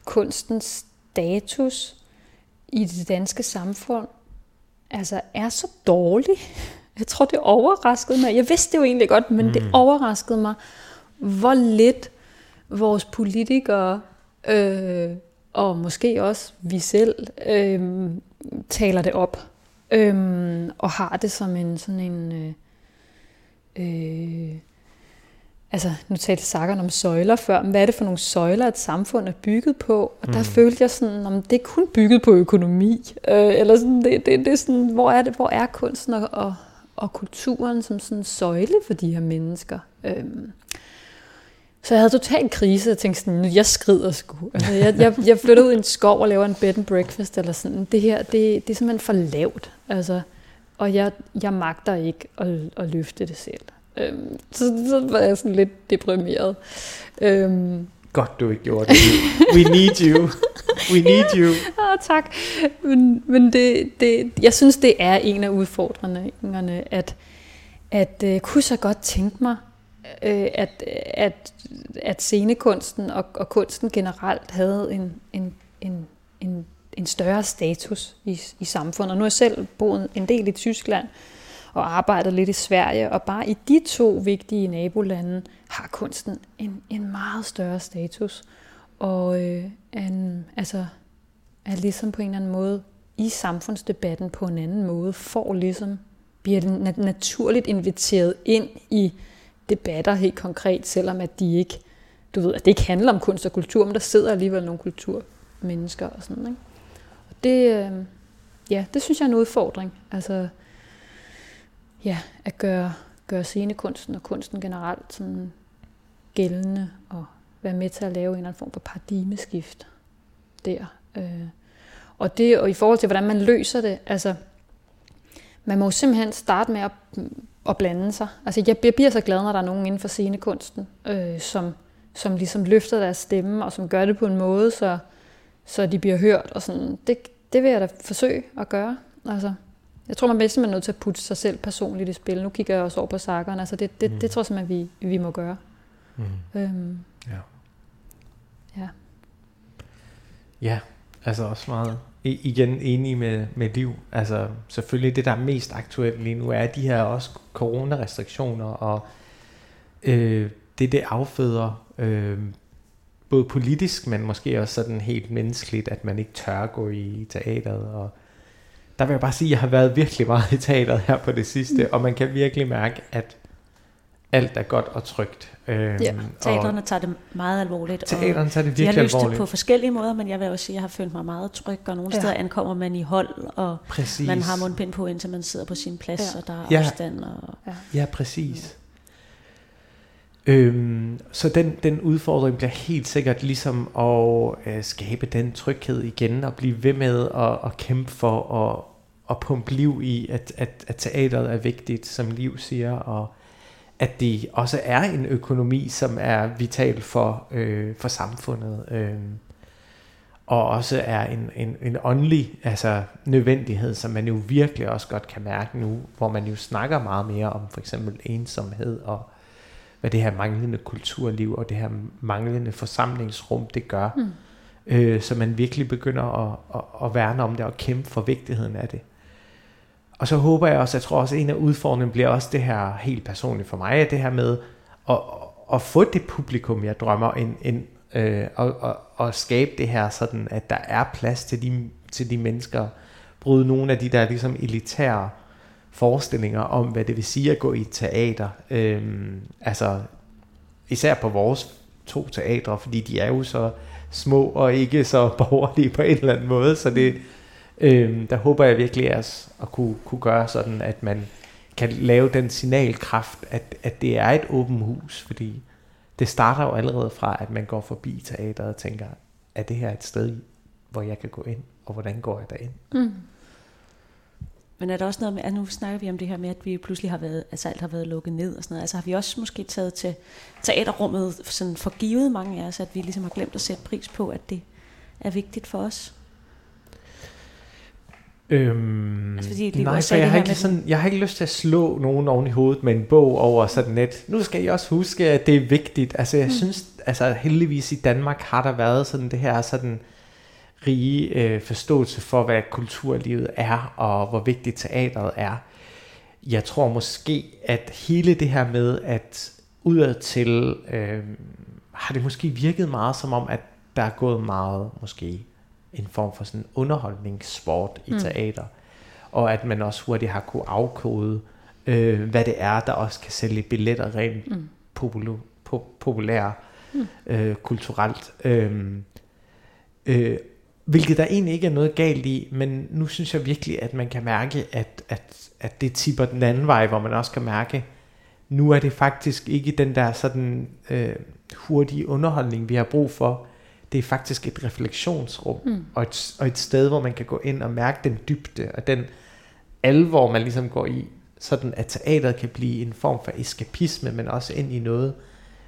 kunstens status i det danske samfund altså er så dårlig. Jeg tror, det overraskede mig. Jeg vidste det jo egentlig godt, men mm. det overraskede mig, hvor lidt vores politikere, øh, og måske også vi selv, øh, taler det op. Øh, og har det som en sådan en... Øh, øh, altså, nu talte Sakkeren om søjler før, men hvad er det for nogle søjler, et samfund er bygget på? Og der mm. følte jeg sådan, om det er kun bygget på økonomi, øh, eller sådan, det, det, det er sådan, hvor er, det, hvor er kunsten og, og, og kulturen som sådan en søjle for de her mennesker? Øh, så jeg havde total krise, og tænkte sådan, jeg skrider sgu. Altså, jeg, jeg, jeg flytter ud i en skov og laver en bed and breakfast, eller sådan. Det her, det, det er simpelthen for lavt. Altså, og jeg, jeg magter ikke at, at løfte det selv. Øhm, så, så var jeg sådan lidt deprimeret. Øhm, Godt, du ikke gjorde det. We need you. We need you. ah, tak. Men, men det, det, jeg synes, det er en af udfordringerne, at, at uh, kunne så godt tænke mig, øh, at, at, at scenekunsten og, og kunsten generelt havde en, en, en, en, en større status i, i samfundet. Nu har jeg selv boet en del i Tyskland, og arbejdet lidt i Sverige, og bare i de to vigtige nabolande har kunsten en, en meget større status, og øh, en, altså, er ligesom på en eller anden måde i samfundsdebatten på en anden måde, får ligesom, bliver nat- naturligt inviteret ind i debatter helt konkret, selvom at de ikke, du ved, at det ikke handler om kunst og kultur, men der sidder alligevel nogle kulturmennesker og sådan, ikke? Og det, øh, ja, det synes jeg er en udfordring. Altså, ja, at gøre, gøre scenekunsten og kunsten generelt sådan gældende og være med til at lave en eller anden form for paradigmeskift der. Øh. Og, det, og i forhold til, hvordan man løser det, altså, man må jo simpelthen starte med at, at blande sig. Altså, jeg, jeg bliver så glad, når der er nogen inden for scenekunsten, øh, som, som ligesom løfter deres stemme, og som gør det på en måde, så, så de bliver hørt. Og sådan. Det, det vil jeg da forsøge at gøre. Altså, jeg tror, man er simpelthen nødt til at putte sig selv personligt i spil. Nu kigger jeg også over på sakkerne. Altså det, det, mm. det tror jeg simpelthen, vi, vi må gøre. Mm. Øhm, ja. Ja. Ja, altså også meget I, igen enig med, med Liv. Altså selvfølgelig det, der er mest aktuelt lige nu, er de her også coronarestriktioner, og øh, det, det afføder øh, både politisk, men måske også sådan helt menneskeligt, at man ikke tør gå i teateret, og der vil jeg bare sige, at jeg har været virkelig meget i teateret her på det sidste, mm. og man kan virkelig mærke, at, alt er godt og trygt. Øhm, ja, teaterne tager det meget alvorligt. Teaterne tager det virkelig alvorligt. De har løst alvorligt. det på forskellige måder, men jeg vil også sige, at jeg har følt mig meget tryg, og nogle ja. steder ankommer man i hold, og præcis. man har mundbind på, indtil man sidder på sin plads, ja. og der er ja. afstand. Og, ja. ja, præcis. Øhm, så den, den udfordring bliver helt sikkert ligesom at øh, skabe den tryghed igen, og blive ved med at, at kæmpe for at, at pumpe liv i, at, at, at teateret er vigtigt, som Liv siger, og at det også er en økonomi, som er vital for, øh, for samfundet, øh, og også er en, en, en åndelig altså, nødvendighed, som man jo virkelig også godt kan mærke nu, hvor man jo snakker meget mere om for eksempel ensomhed og hvad det her manglende kulturliv og det her manglende forsamlingsrum, det gør. Mm. Øh, så man virkelig begynder at, at, at værne om det og kæmpe for vigtigheden af det. Og så håber jeg også, jeg tror også, at en af udfordringerne bliver også det her helt personligt for mig, at det her med at, at få det publikum, jeg drømmer, ind, ind øh, og, og, og skabe det her sådan, at der er plads til de, til de mennesker, bryde nogle af de der ligesom elitære forestillinger om, hvad det vil sige at gå i et teater. Øhm, altså, især på vores to teatre, fordi de er jo så små og ikke så borgerlige på en eller anden måde, så det, øhm, der håber jeg virkelig at, at kunne, kunne gøre sådan, at man kan lave den signalkraft, at, at det er et åbent hus, fordi det starter jo allerede fra, at man går forbi teateret og tænker, er det her et sted, hvor jeg kan gå ind, og hvordan går jeg derind? Mm. Men er der også noget med, at nu snakker vi om det her med, at vi pludselig har været, altså alt har været lukket ned og sådan noget. Altså har vi også måske taget til teaterrummet sådan for givet mange af os, at vi ligesom har glemt at sætte pris på, at det er vigtigt for os? Øhm, altså, fordi nej, for jeg har, ikke sådan, jeg har ikke lyst til at slå nogen oven i hovedet med en bog over sådan et, nu skal I også huske, at det er vigtigt. Altså jeg mm. synes, altså heldigvis i Danmark har der været sådan det her sådan, rige øh, forståelse for, hvad kulturlivet er, og hvor vigtigt teatret er. Jeg tror måske, at hele det her med, at udadtil øh, har det måske virket meget som om, at der er gået meget, måske en form for sådan underholdningssport i mm. teater, og at man også hurtigt har kunne afkode, øh, hvad det er, der også kan sælge billetter rent mm. popul- po- populære, mm. øh, kulturelt. Øh, øh, Hvilket der egentlig ikke er noget galt i, men nu synes jeg virkelig, at man kan mærke, at, at, at det tipper den anden vej, hvor man også kan mærke, nu er det faktisk ikke den der sådan øh, hurtige underholdning, vi har brug for. Det er faktisk et refleksionsrum, mm. og, et, og et sted, hvor man kan gå ind og mærke den dybde, og den alvor, man ligesom går i, sådan at teateret kan blive en form for eskapisme, men også ind i noget,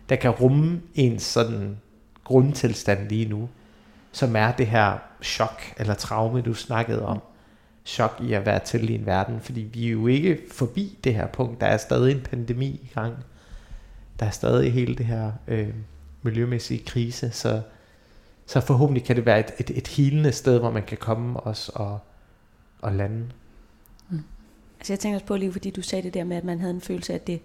der kan rumme ens sådan grundtilstand lige nu som er det her chok eller traume, du snakkede om. Chok i at være til i en verden, fordi vi er jo ikke forbi det her punkt. Der er stadig en pandemi i gang. Der er stadig hele det her øh, miljømæssige krise, så, så forhåbentlig kan det være et, et, et helende sted, hvor man kan komme også og, og lande. Mm. Altså jeg tænker også på lige, fordi du sagde det der med, at man havde en følelse af, at det,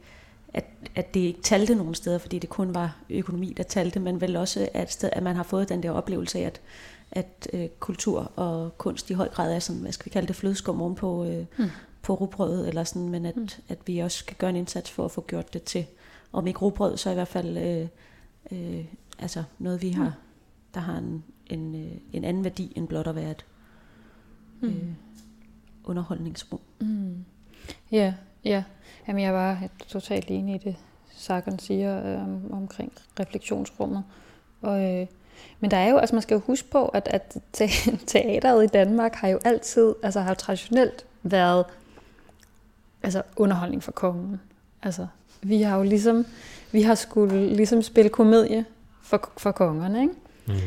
at, at det ikke talte nogen steder, fordi det kun var økonomi, der talte, men vel også, at, sted, at man har fået den der oplevelse af, at, at øh, kultur og kunst i høj grad er sådan, hvad skal vi kalde det, flødeskum oven på, øh, mm. på rugbrødet, eller sådan, men at, mm. at vi også skal gøre en indsats for at få gjort det til, om ikke rugbrød, så i hvert fald øh, øh, altså noget, vi har, mm. Der har en, en, øh, en anden værdi end blot at være et mm. øh, underholdningsrum. Mm. Ja, ja. Jamen, jeg var totalt enig i det, Sagan siger øh, omkring refleksionsrummet. Og, øh, men der er jo, altså man skal jo huske på, at, at teateret i Danmark har jo altid, altså har jo traditionelt været altså underholdning for kongen. Altså, vi har jo ligesom, vi har skulle ligesom spille komedie for, for kongerne, ikke? Mm.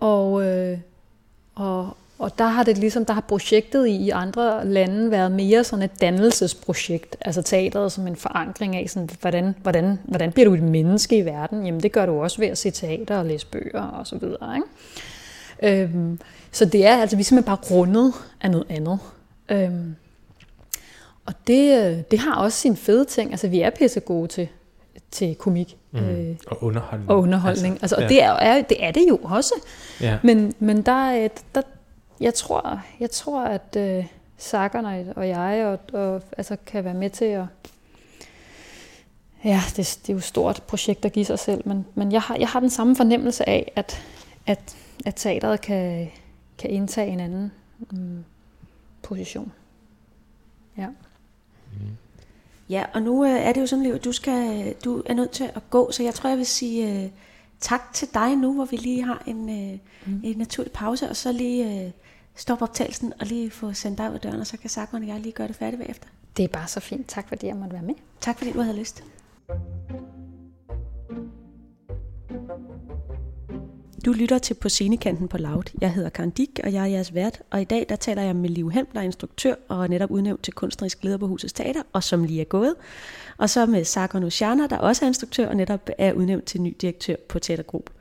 Og, øh, og, og der har det ligesom, der har projektet i andre lande været mere sådan et dannelsesprojekt, altså teateret som en forankring af, sådan, hvordan, hvordan, hvordan bliver du et menneske i verden? Jamen det gør du også ved at se teater og læse bøger og så videre. Ikke? Øhm, så det er altså, vi er simpelthen bare rundet af noget andet. Øhm, og det, øh, det har også sin fede ting. Altså vi er pisse gode til, til komik. Mm. Øh, og underholdning. Og underholdning. Altså, altså, og ja. det, er, er, det er det jo også. Ja. Men, men der, der, jeg tror, jeg tror at øh, Sakkerne og jeg og, og, altså, kan være med til at ja, det, det er jo et stort projekt at give sig selv, men, men jeg, har, jeg har den samme fornemmelse af, at, at, at teateret kan, kan indtage en anden um, position. Ja. Mm. Ja, og nu øh, er det jo sådan, at du, skal, du er nødt til at gå, så jeg tror, jeg vil sige uh, tak til dig nu, hvor vi lige har en, uh, mm. en naturlig pause, og så lige uh, stoppe optagelsen og lige få sendt dig ud af døren, og så kan Sakman og jeg lige gøre det færdigt bagefter. Det er bare så fint. Tak fordi jeg måtte være med. Tak fordi du havde lyst. Du lytter til På Scenekanten på Loud. Jeg hedder Karen Dick, og jeg er jeres vært. Og i dag der taler jeg med Liv Helm, der er instruktør og er netop udnævnt til kunstnerisk leder på Husets Teater, og som lige er gået. Og så med Sakon Oshana, der også er instruktør og netop er udnævnt til ny direktør på Teatergruppe.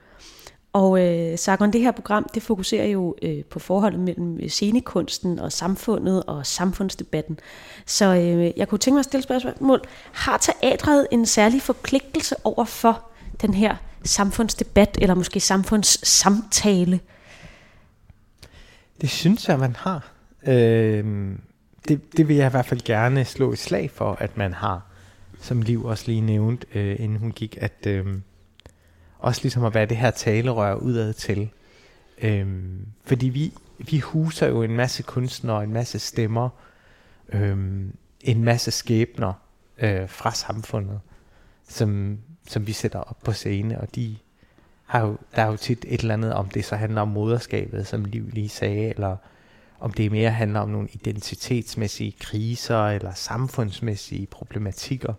Og øh, Sargon, det her program, det fokuserer jo øh, på forholdet mellem øh, scenekunsten og samfundet og samfundsdebatten. Så øh, jeg kunne tænke mig at stille spørgsmål. Har teatret en særlig forpligtelse over for den her samfundsdebat, eller måske samfundssamtale? Det synes jeg, man har. Øh, det, det vil jeg i hvert fald gerne slå et slag for, at man har, som Liv også lige nævnte, øh, inden hun gik, at... Øh, også ligesom at være det her talerør udad til. Øh, fordi vi, vi huser jo en masse kunstnere, en masse stemmer, øh, en masse skæbner øh, fra samfundet, som, som vi sætter op på scene, og de har jo, der er jo tit et eller andet, om det så handler om moderskabet, som Liv lige sagde, eller om det mere handler om nogle identitetsmæssige kriser, eller samfundsmæssige problematikker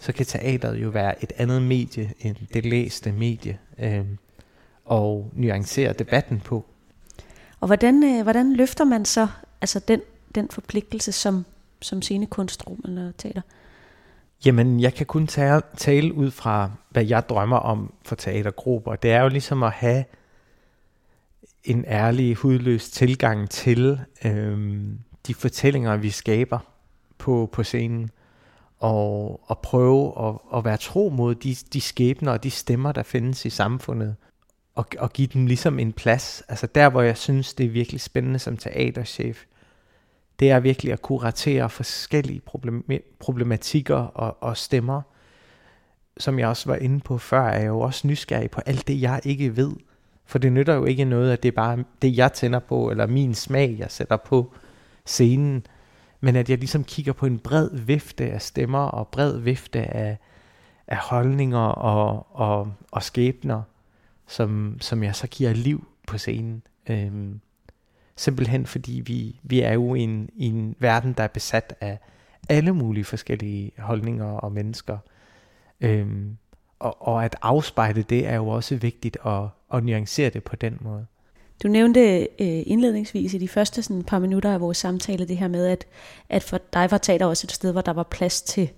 så kan teateret jo være et andet medie end det læste medie, øh, og nuancere debatten på. Og hvordan, øh, hvordan løfter man så altså den, den forpligtelse som, som scenekunstrum eller teater? Jamen, jeg kan kun tale, tale ud fra, hvad jeg drømmer om for teatergrupper. Det er jo ligesom at have en ærlig, hudløs tilgang til øhm, de fortællinger, vi skaber på, på scenen og, og prøve at, at være tro mod de, de skæbner og de stemmer, der findes i samfundet, og, og give dem ligesom en plads. Altså der, hvor jeg synes, det er virkelig spændende som teaterchef, det er virkelig at kuratere forskellige problem, problematikker og, og stemmer. Som jeg også var inde på før, er jeg jo også nysgerrig på alt det, jeg ikke ved. For det nytter jo ikke noget, at det er bare det, jeg tænder på, eller min smag, jeg sætter på scenen men at jeg ligesom kigger på en bred vifte af stemmer og bred vifte af, af holdninger og, og, og skæbner, som, som jeg så giver liv på scenen. Øhm, simpelthen fordi vi, vi er jo i en, i en verden, der er besat af alle mulige forskellige holdninger og mennesker. Øhm, og, og at afspejle det er jo også vigtigt at, at nuancere det på den måde. Du nævnte øh, indledningsvis i de første sådan, par minutter af vores samtale det her med, at, at for dig var teater også et sted, hvor der var plads til,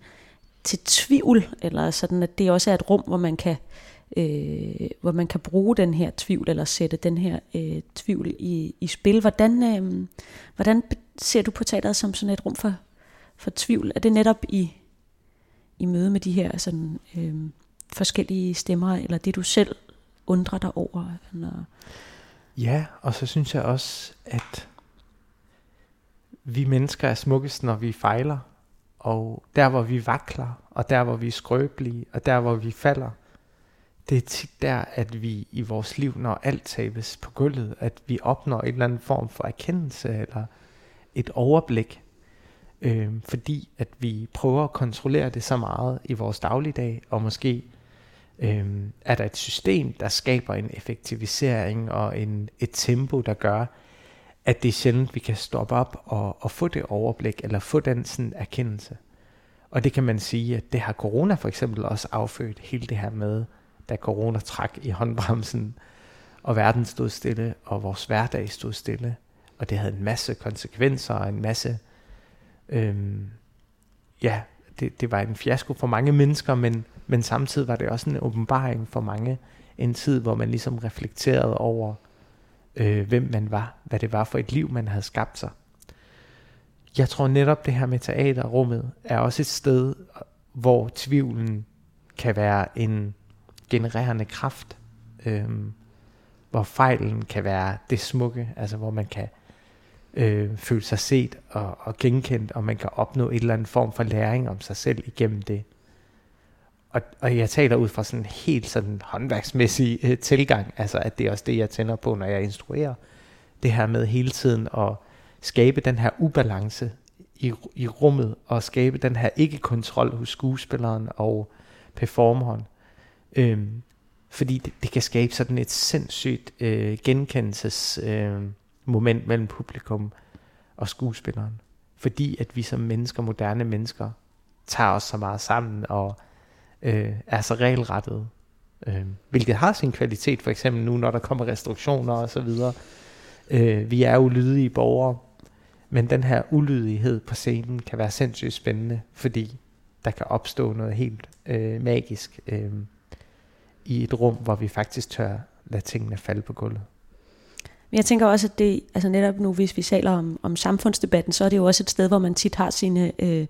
til tvivl, eller sådan, at det også er et rum, hvor man kan, øh, hvor man kan bruge den her tvivl, eller sætte den her øh, tvivl i, i spil. Hvordan, øh, hvordan ser du på teateret som sådan et rum for, for tvivl? Er det netop i, i møde med de her sådan, øh, forskellige stemmer, eller det du selv undrer dig over? Eller? Ja, og så synes jeg også, at vi mennesker er smukkest, når vi fejler. Og der, hvor vi vakler, og der, hvor vi er skrøbelige, og der, hvor vi falder, det er tit der, at vi i vores liv, når alt tabes på gulvet, at vi opnår en eller anden form for erkendelse, eller et overblik. Øh, fordi at vi prøver at kontrollere det så meget i vores dagligdag, og måske øh, er der et system, der skaber en effektivisering og en, et tempo, der gør, at det er sjældent, vi kan stoppe op og, og få det overblik, eller få den sådan erkendelse. Og det kan man sige, at det har corona for eksempel også affødt hele det her med, da corona trak i håndbremsen, og verden stod stille, og vores hverdag stod stille. Og det havde en masse konsekvenser, og en masse, øhm, ja, det, det var en fiasko for mange mennesker, men men samtidig var det også en åbenbaring for mange. En tid, hvor man ligesom reflekterede over, øh, hvem man var. Hvad det var for et liv, man havde skabt sig. Jeg tror netop det her med teaterrummet er også et sted, hvor tvivlen kan være en genererende kraft. Øh, hvor fejlen kan være det smukke, altså hvor man kan øh, føle sig set og, og genkendt, og man kan opnå et eller andet form for læring om sig selv igennem det. og, og jeg taler ud fra sådan en helt sådan håndværksmæssig øh, tilgang, altså at det er også det, jeg tænder på, når jeg instruerer. Det her med hele tiden at skabe den her ubalance i, i rummet, og skabe den her ikke-kontrol hos skuespilleren og performeren. Øhm, fordi det, det kan skabe sådan et sindssygt øh, genkendelses øh, moment mellem publikum og skuespilleren. Fordi at vi som mennesker, moderne mennesker, tager os så meget sammen og øh, er så regelrettet. Øh, hvilket har sin kvalitet, for eksempel nu, når der kommer restriktioner og så videre. Øh, vi er ulydige borgere, men den her ulydighed på scenen kan være sindssygt spændende, fordi der kan opstå noget helt øh, magisk øh, i et rum, hvor vi faktisk tør lade tingene falde på gulvet. Men jeg tænker også, at det, altså netop nu, hvis vi taler om, om samfundsdebatten, så er det jo også et sted, hvor man tit har sine øh,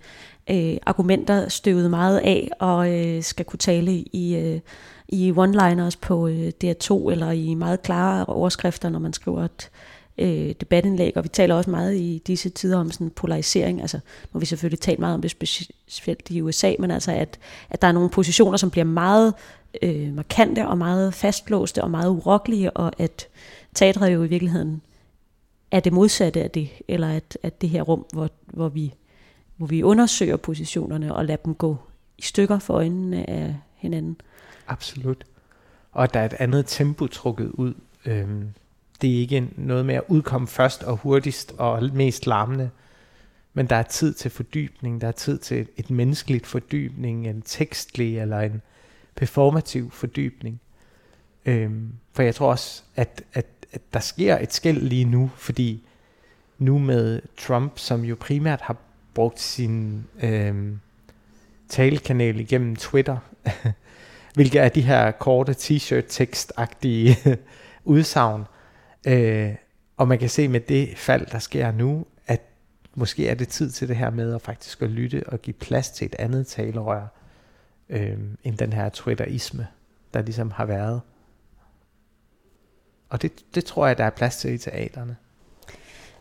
øh, argumenter støvet meget af, og øh, skal kunne tale i, øh, i one-liners på øh, DR2, eller i meget klare overskrifter, når man skriver et øh, debatindlæg, og vi taler også meget i disse tider om sådan polarisering, altså nu har vi selvfølgelig talt meget om det specielt i USA, men altså at, at der er nogle positioner, som bliver meget øh, markante og meget fastlåste og meget urokkelige, og at teatret jo i virkeligheden er det modsatte af det, eller at, at det her rum, hvor, hvor, vi, hvor vi undersøger positionerne og lader dem gå i stykker for øjnene af hinanden. Absolut. Og der er et andet tempo trukket ud. Øhm, det er ikke noget med at udkomme først og hurtigst og mest larmende, men der er tid til fordybning, der er tid til et menneskeligt fordybning, en tekstlig eller en performativ fordybning. Øhm, for jeg tror også, at, at at der sker et skæld lige nu, fordi nu med Trump, som jo primært har brugt sin øhm, talekanal igennem Twitter, hvilket er de her korte t-shirt tekstagtige udsagn. Øh, og man kan se med det fald, der sker nu, at måske er det tid til det her med at faktisk at lytte og give plads til et andet talerør, øh, end den her Twitterisme, der ligesom har været. Og det, det tror jeg, der er plads til i teaterne.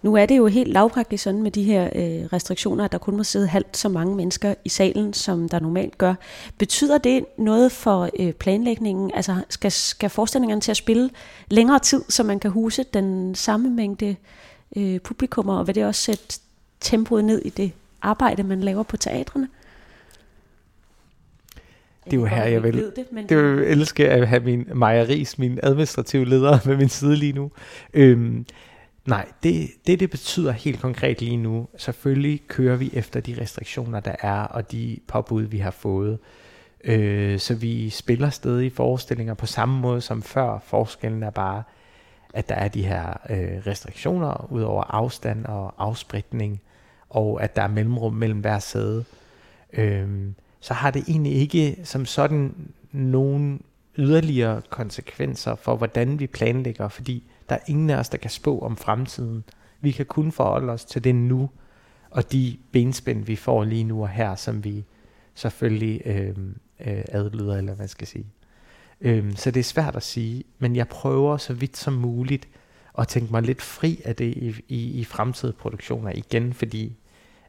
Nu er det jo helt lavpraktisk sådan med de her øh, restriktioner, at der kun må sidde halvt så mange mennesker i salen, som der normalt gør. Betyder det noget for øh, planlægningen? Altså skal, skal forestillingerne til at spille længere tid, så man kan huse den samme mængde øh, publikummer, og vil det også sætte tempoet ned i det arbejde, man laver på teatrene? Det er jo her, jeg vil, det, men... det vil elske at have min Maja Ries, min administrative leder, med min side lige nu. Øhm, nej, det, det, det betyder helt konkret lige nu, selvfølgelig kører vi efter de restriktioner, der er, og de påbud, vi har fået. Øh, så vi spiller stadig forestillinger på samme måde som før. Forskellen er bare, at der er de her øh, restriktioner ud over afstand og afspritning, og at der er mellemrum mellem hver sæde. Øh, så har det egentlig ikke som sådan nogen yderligere konsekvenser for, hvordan vi planlægger, fordi der er ingen af os, der kan spå om fremtiden. Vi kan kun forholde os til det nu, og de benspænd, vi får lige nu og her, som vi selvfølgelig øh, øh, adlyder, eller hvad skal jeg sige. Øh, så det er svært at sige, men jeg prøver så vidt som muligt at tænke mig lidt fri af det i, i, i fremtidige produktioner igen, fordi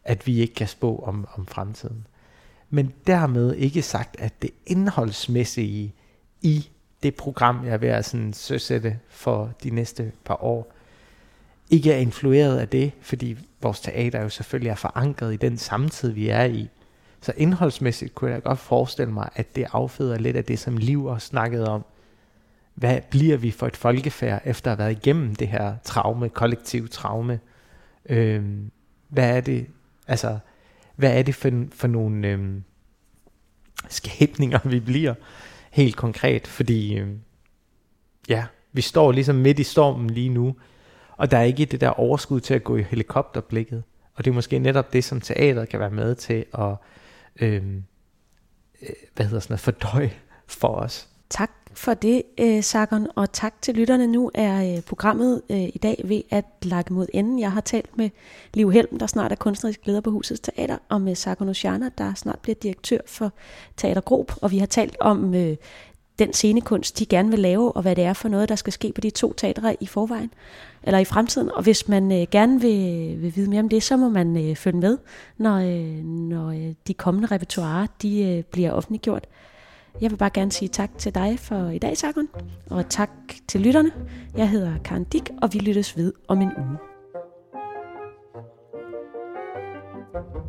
at vi ikke kan spå om, om fremtiden men dermed ikke sagt, at det indholdsmæssige i det program, jeg er ved at sådan søsætte for de næste par år, ikke er influeret af det, fordi vores teater jo selvfølgelig er forankret i den samtid, vi er i. Så indholdsmæssigt kunne jeg godt forestille mig, at det afføder lidt af det, som Liv også snakkede om. Hvad bliver vi for et folkefærd, efter at have været igennem det her traume, kollektiv traume? Øhm, hvad er det, altså, hvad er det for, for nogle øhm, skæbninger, vi bliver helt konkret, fordi øhm, ja, vi står ligesom midt i stormen lige nu, og der er ikke det der overskud til at gå i helikopterblikket, og det er måske netop det, som teateret kan være med til at, øhm, øh, hvad hedder sådan noget, fordøje for os. Tak for det, øh, og tak til lytterne. Nu er øh, programmet øh, i dag ved at lage mod enden. Jeg har talt med Liv Helm, der snart er kunstnerisk leder på Husets Teater, og med Sakon Oshana, der snart bliver direktør for Teater Grob, og vi har talt om øh, den scenekunst, de gerne vil lave, og hvad det er for noget, der skal ske på de to teatre i forvejen, eller i fremtiden. Og hvis man øh, gerne vil, vil vide mere om det, så må man øh, følge med, når, øh, når øh, de kommende repertoire de, øh, bliver offentliggjort. Jeg vil bare gerne sige tak til dig for i dag, Sargon, og tak til lytterne. Jeg hedder Karen Dick, og vi lyttes ved om en uge. thank you